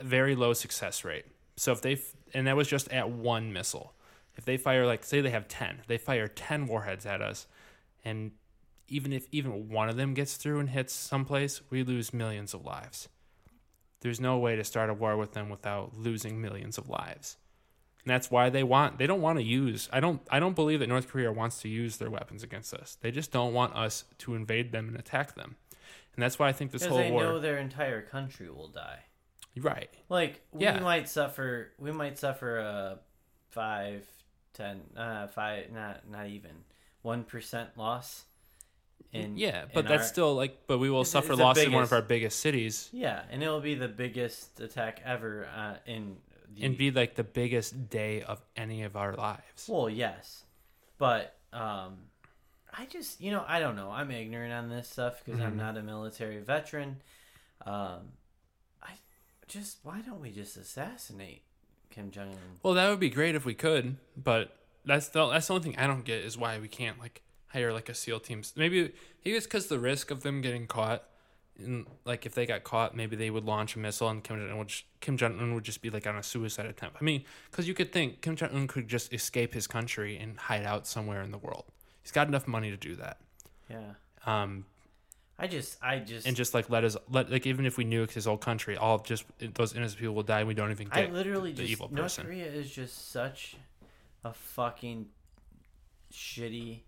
very low success rate. So if they and that was just at one missile. If they fire like say they have ten, they fire ten warheads at us, and even if even one of them gets through and hits someplace, we lose millions of lives. There's no way to start a war with them without losing millions of lives. And that's why they want they don't want to use I don't I don't believe that North Korea wants to use their weapons against us. They just don't want us to invade them and attack them. And that's why I think this Because whole they war know their entire country will die. right. Like we Yeah. might suffer, we might suffer a five, ten, uh, five, not not even one percent loss. In yeah, but in that's our- still like but we will It's- suffer it's loss in one of our biggest cities yeah, and it will be the biggest attack ever uh, in the and be like the biggest day of any of our lives. Well, yes, but um, I just you know I don't know. I'm ignorant on this stuff because I'm Mhm. not a military veteran. Um, I just why don't we just assassinate Kim Jong Un? Well, that would be great if we could, but that's the that's the only thing I don't get is why we can't like hire like a SEAL team. Maybe maybe it's because the risk of them getting caught. And like if they got caught, maybe they would launch a missile and Kim Jong Un would just, Kim Jong Un would just be like on a suicide attempt. I mean, because you could think Kim Jong Un could just escape his country and hide out somewhere in the world. He's got enough money to do that. Yeah, Um, I just I just and just like let us let like even if we nuke his whole country, all just those innocent people will die. and We don't even get. I literally the just evil North person. Korea is just such a fucking shitty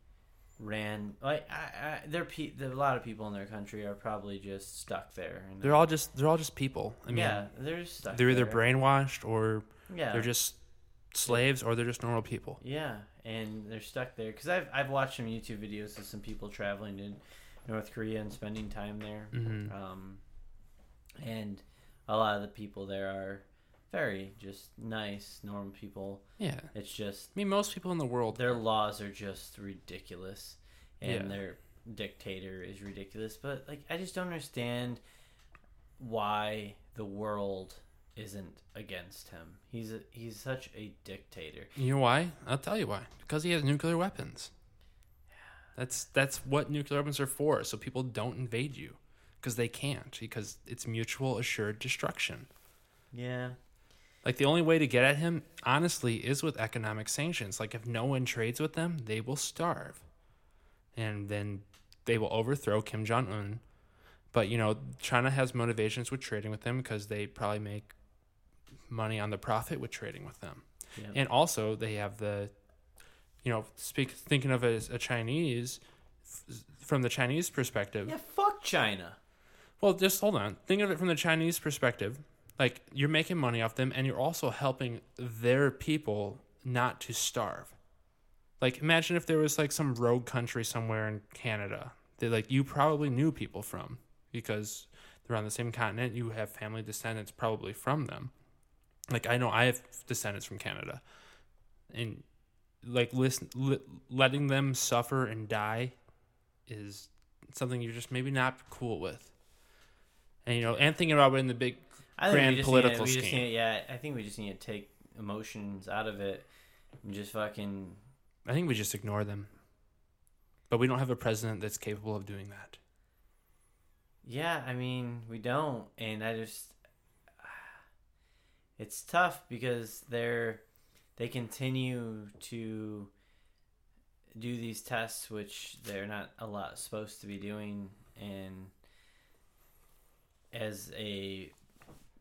ran like I, I they're pe- there, a lot of people in their country are probably just stuck there. They're all just they're all just people. I mean, yeah, they're just stuck. they're either there. brainwashed or Yeah, they're just slaves or they're just normal people. Yeah, and they're stuck there because I've I've watched some YouTube videos of some people traveling to North Korea and spending time there, hmm um, and a lot of the people there are very just nice, normal people. Yeah, It's just I mean most people in the world. their laws are just ridiculous, and Yeah. their dictator is ridiculous. But like, I just don't understand why the world isn't against him. He's a, he's such a dictator. You know why? I'll tell you why. Because he has nuclear weapons. That's that's what nuclear weapons are for. So people don't invade you because they can't because it's mutual assured destruction. Yeah. Like the only way to get at him, honestly, is with economic sanctions. Like if no one trades with them, they will starve, and then they will overthrow Kim Jong Un. But you know, China has motivations with trading with them because they probably make money on the profit with trading with them, Yeah. and also they have the, you know, speak thinking of it as a Chinese, f- from the Chinese perspective. Yeah, fuck China. Well, just hold on. Think of it from the Chinese perspective. Like you're making money off them and you're also helping their people not to starve. Like imagine if there was like some rogue country somewhere in Canada that like you probably knew people from because they're on the same continent, you have family descendants probably from them. Like I know I have descendants from Canada. And like listen li- letting them suffer and die is something you're just maybe not cool with. And you know, and thinking about it in the big I grand political need to, we just scheme. yeah, I think we just need to take emotions out of it and just fucking. I think we just ignore them. But we don't have a president that's capable of doing that. Yeah, I mean, we don't, and I just. It's tough because they're they continue to do these tests, which they're not a lot supposed to be doing, and as a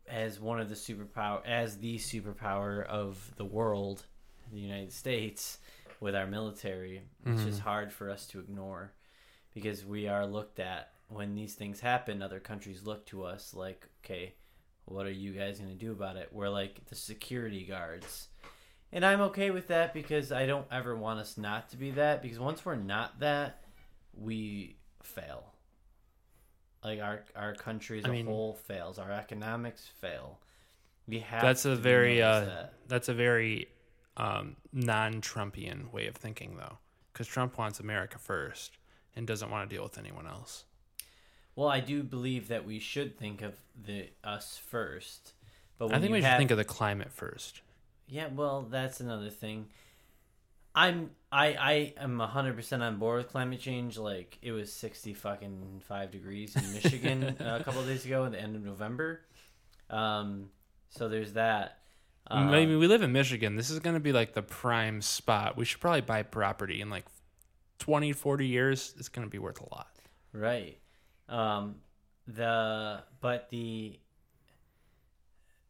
as one of the superpower as the superpower of the world, the United States, with our military, it's just Mhm. hard for us to ignore because we are looked at when these things happen. Other countries look to us like, okay, what are you guys going to do about it? We're like the security guards. And I'm okay with that because I don't ever want us not to be that because once we're not that, we fail. Like our our country as I a mean- whole fails. Our economics fail. We have That's a very, uh, that. That's a very um, non-Trumpian way of thinking, though, because Trump wants America first and doesn't want to deal with anyone else. Well, I do believe that we should think of the us first. But I think we should think of the climate first. Yeah, well, that's another thing. I'm I I am hundred percent on board with climate change. Like it was sixty fucking five degrees in Michigan a couple of days ago at the end of November. Um, so there's that. Um, I mean, we live in Michigan. This is going to be like the prime spot. We should probably buy property in like 20, 40 years. It's going to be worth a lot. Right. Um, the but the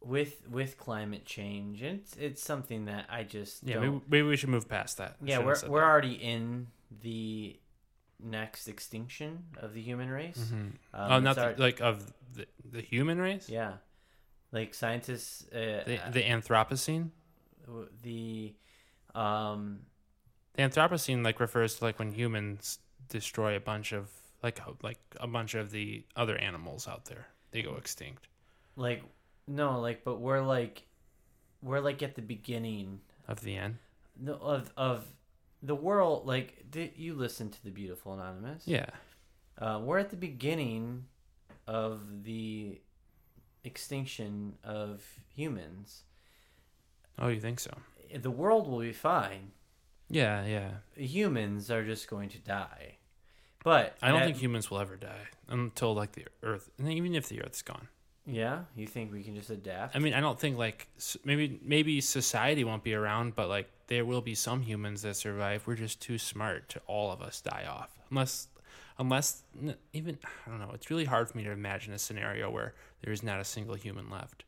with with climate change, it's it's something that I just Yeah, maybe, maybe we should move past that. I yeah we're we're that. already in the next extinction of the human race. Mhm. Um, oh, not the, like of the, the human race. yeah, like scientists uh, The, the Anthropocene. the um The Anthropocene like refers to like when humans destroy a bunch of like like a bunch of the other animals out there. They go extinct like no like but we're like we're like at the beginning of the end. no, of of the world like did you listen to the beautiful anonymous Yeah. uh, we're at the beginning of the extinction of humans Oh, you think so? the world will be fine Yeah, yeah. humans are just going to die but I don't that- think humans will ever die until like the Earth, and even if the Earth's gone. yeah you think we can just adapt I mean, I don't think like maybe maybe society won't be around, but like there will be some humans that survive. We're just too smart to all of us die off, unless unless even I don't know. It's really hard for me to imagine a scenario where there is not a single human left.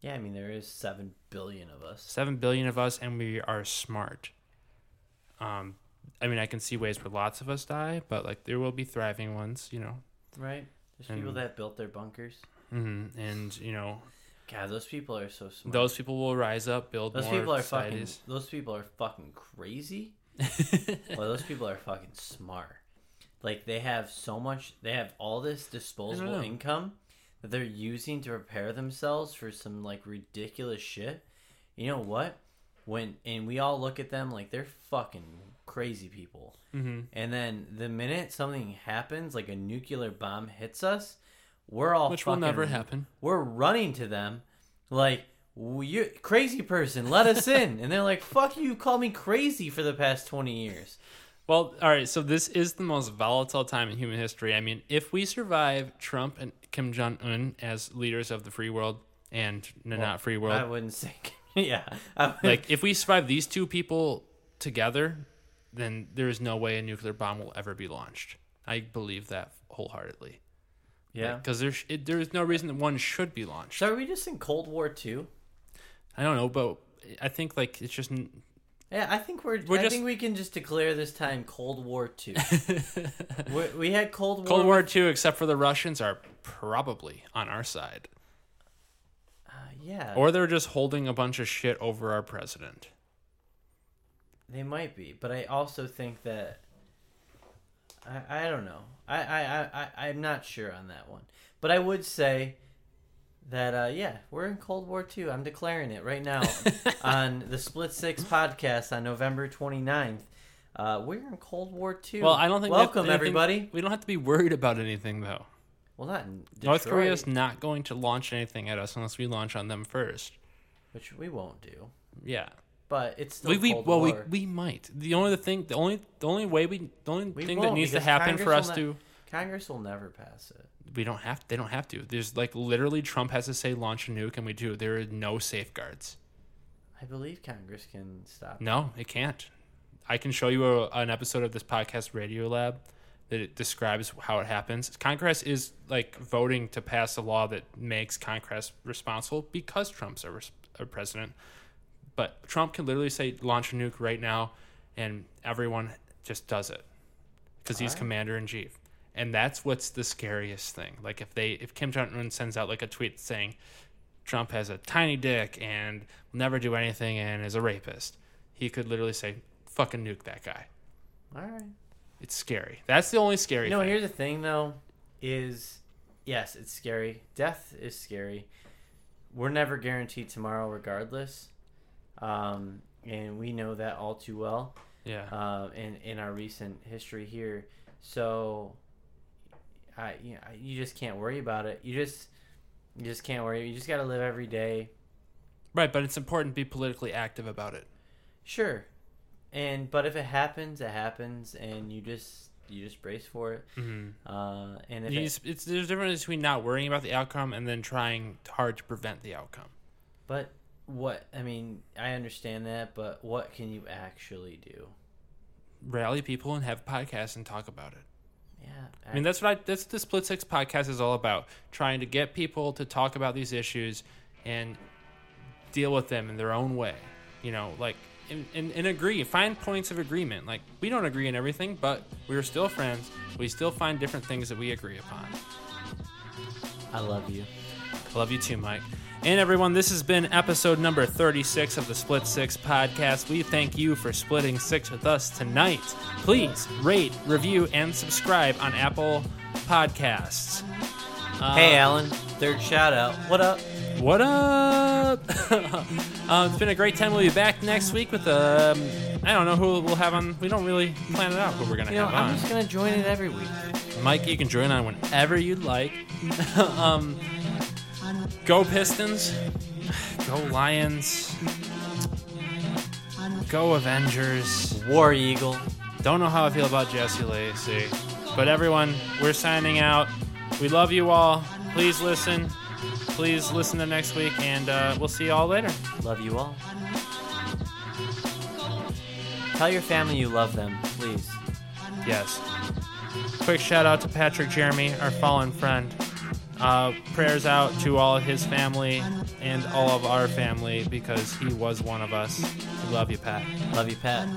yeah i mean there is 7 billion of us Seven billion of us, and we are smart. Um, I mean, I can see ways where lots of us die, but like there will be thriving ones, you know. right there's people that built their bunkers hmm And you know, god those people are so smart those people will rise up, build Those people are fucking. Those people are fucking crazy. well, those people are fucking smart. Like they have so much. They have all this disposable income that they're using to prepare themselves for some like ridiculous shit. You know what? When and we all look at them like they're fucking crazy people. hmm And then the minute something happens, like a nuclear bomb hits us, we're all Which will never happen. we're running to them like you crazy person let us in and they're like fuck you you called me crazy for the past 20 years Well, all right. So this is the most volatile time in human history. I mean, if we survive Trump and Kim Jong Un as leaders of the free world and the not free world, i wouldn't say yeah I like if we survive these two people together, then there is no way a nuclear bomb will ever be launched. I believe that wholeheartedly. yeah Because there's there is no reason that one should be launched. so are we just in cold war too I don't know, but I think like it's just yeah i think we're, We're i just- think we can just declare this time cold war 2 we we had cold war Cold War Two, except for the Russians, are probably on our side, uh, yeah or they're just holding a bunch of shit over our president. They might be, but I also think that I I don't know. I I I I'm not sure on that one. But I would say that uh yeah, we're in Cold War II. I'm declaring it right now on the Split Six podcast on November 29th. Uh, we're in Cold War II. Well, I don't think Welcome anything- everybody. We don't have to be worried about anything though. Well, not in Detroit, North Korea's not going to launch anything at us unless we launch on them first. which we won't do. Yeah, But it's still we, we well we, we might. The only thing, the only the only way we the only We thing that needs to happen for us will to Congress will never pass it. we don't have they don't have to. There's like literally Trump has to say launch a nuke and we do. There are no safeguards. I believe Congress can stop. No, it can't. I can show you a, an episode of this podcast, Radio Lab, that it describes how it happens. Congress is like voting to pass a law that makes Congress responsible because Trump's a, res- a president. But Trump can literally say launch a nuke right now, and everyone just does it because he's Alright. commander in chief. And that's what's the scariest thing. Like if they if Kim Jong Un sends out like a tweet saying Trump has a tiny dick and will never do anything and is a rapist, he could literally say fucking nuke that guy. All right. It's scary. That's the only scary You know, thing. here's the thing though, is yes, it's scary. Death is scary. We're never guaranteed tomorrow, regardless, um, and we know that all too well. yeah. Um, in in our recent history here, so I you, know, you just can't worry about it. You just you just can't worry. You just got to live every day. right, but it's important to be politically active about it. Sure, and but if it happens, it happens, and you just you just brace for it. Mhm. Uh, and if it, just- it's there's a difference between not worrying about the outcome and then trying hard to prevent the outcome. but what I mean, I understand that, but what can you actually do? Rally people and have podcasts and talk about it. Yeah, I mean, that's what I, that's what the Split Six podcast is all about. Trying to get people to talk about these issues and deal with them in their own way. You know, like and, and, and agree. Find points of agreement. Like we don't agree on everything, but we're still friends. We still find different things that we agree upon. I love you. I love you too, Mike. And everyone, this has been episode number 36 of the Split Six podcast. We thank you for splitting six with us tonight. Please rate, review, and subscribe on Apple Podcasts. Uh, hey, Alan, third shout out. What up? What up? uh, it's been a great time. We'll be back next week with um, I don't know who we'll have on. We don't really plan it out who we're gonna You know, have I'm on. just gonna join it every week. Mike, you can join on whenever you'd like. um, go Pistons. Go Lions. Go Avengers. War Eagle. Don't know how I feel about Jesse Lacey. But everyone, we're signing out. We love you all. Please listen. Please listen to next week, and uh, we'll see you all later. Love you all. Tell your family you love them, please. Yes. Quick shout out to Patrick Jeremy, our fallen friend. Uh, prayers out to all of his family and all of our family because he was one of us. We love you, Pat. Love you, Pat.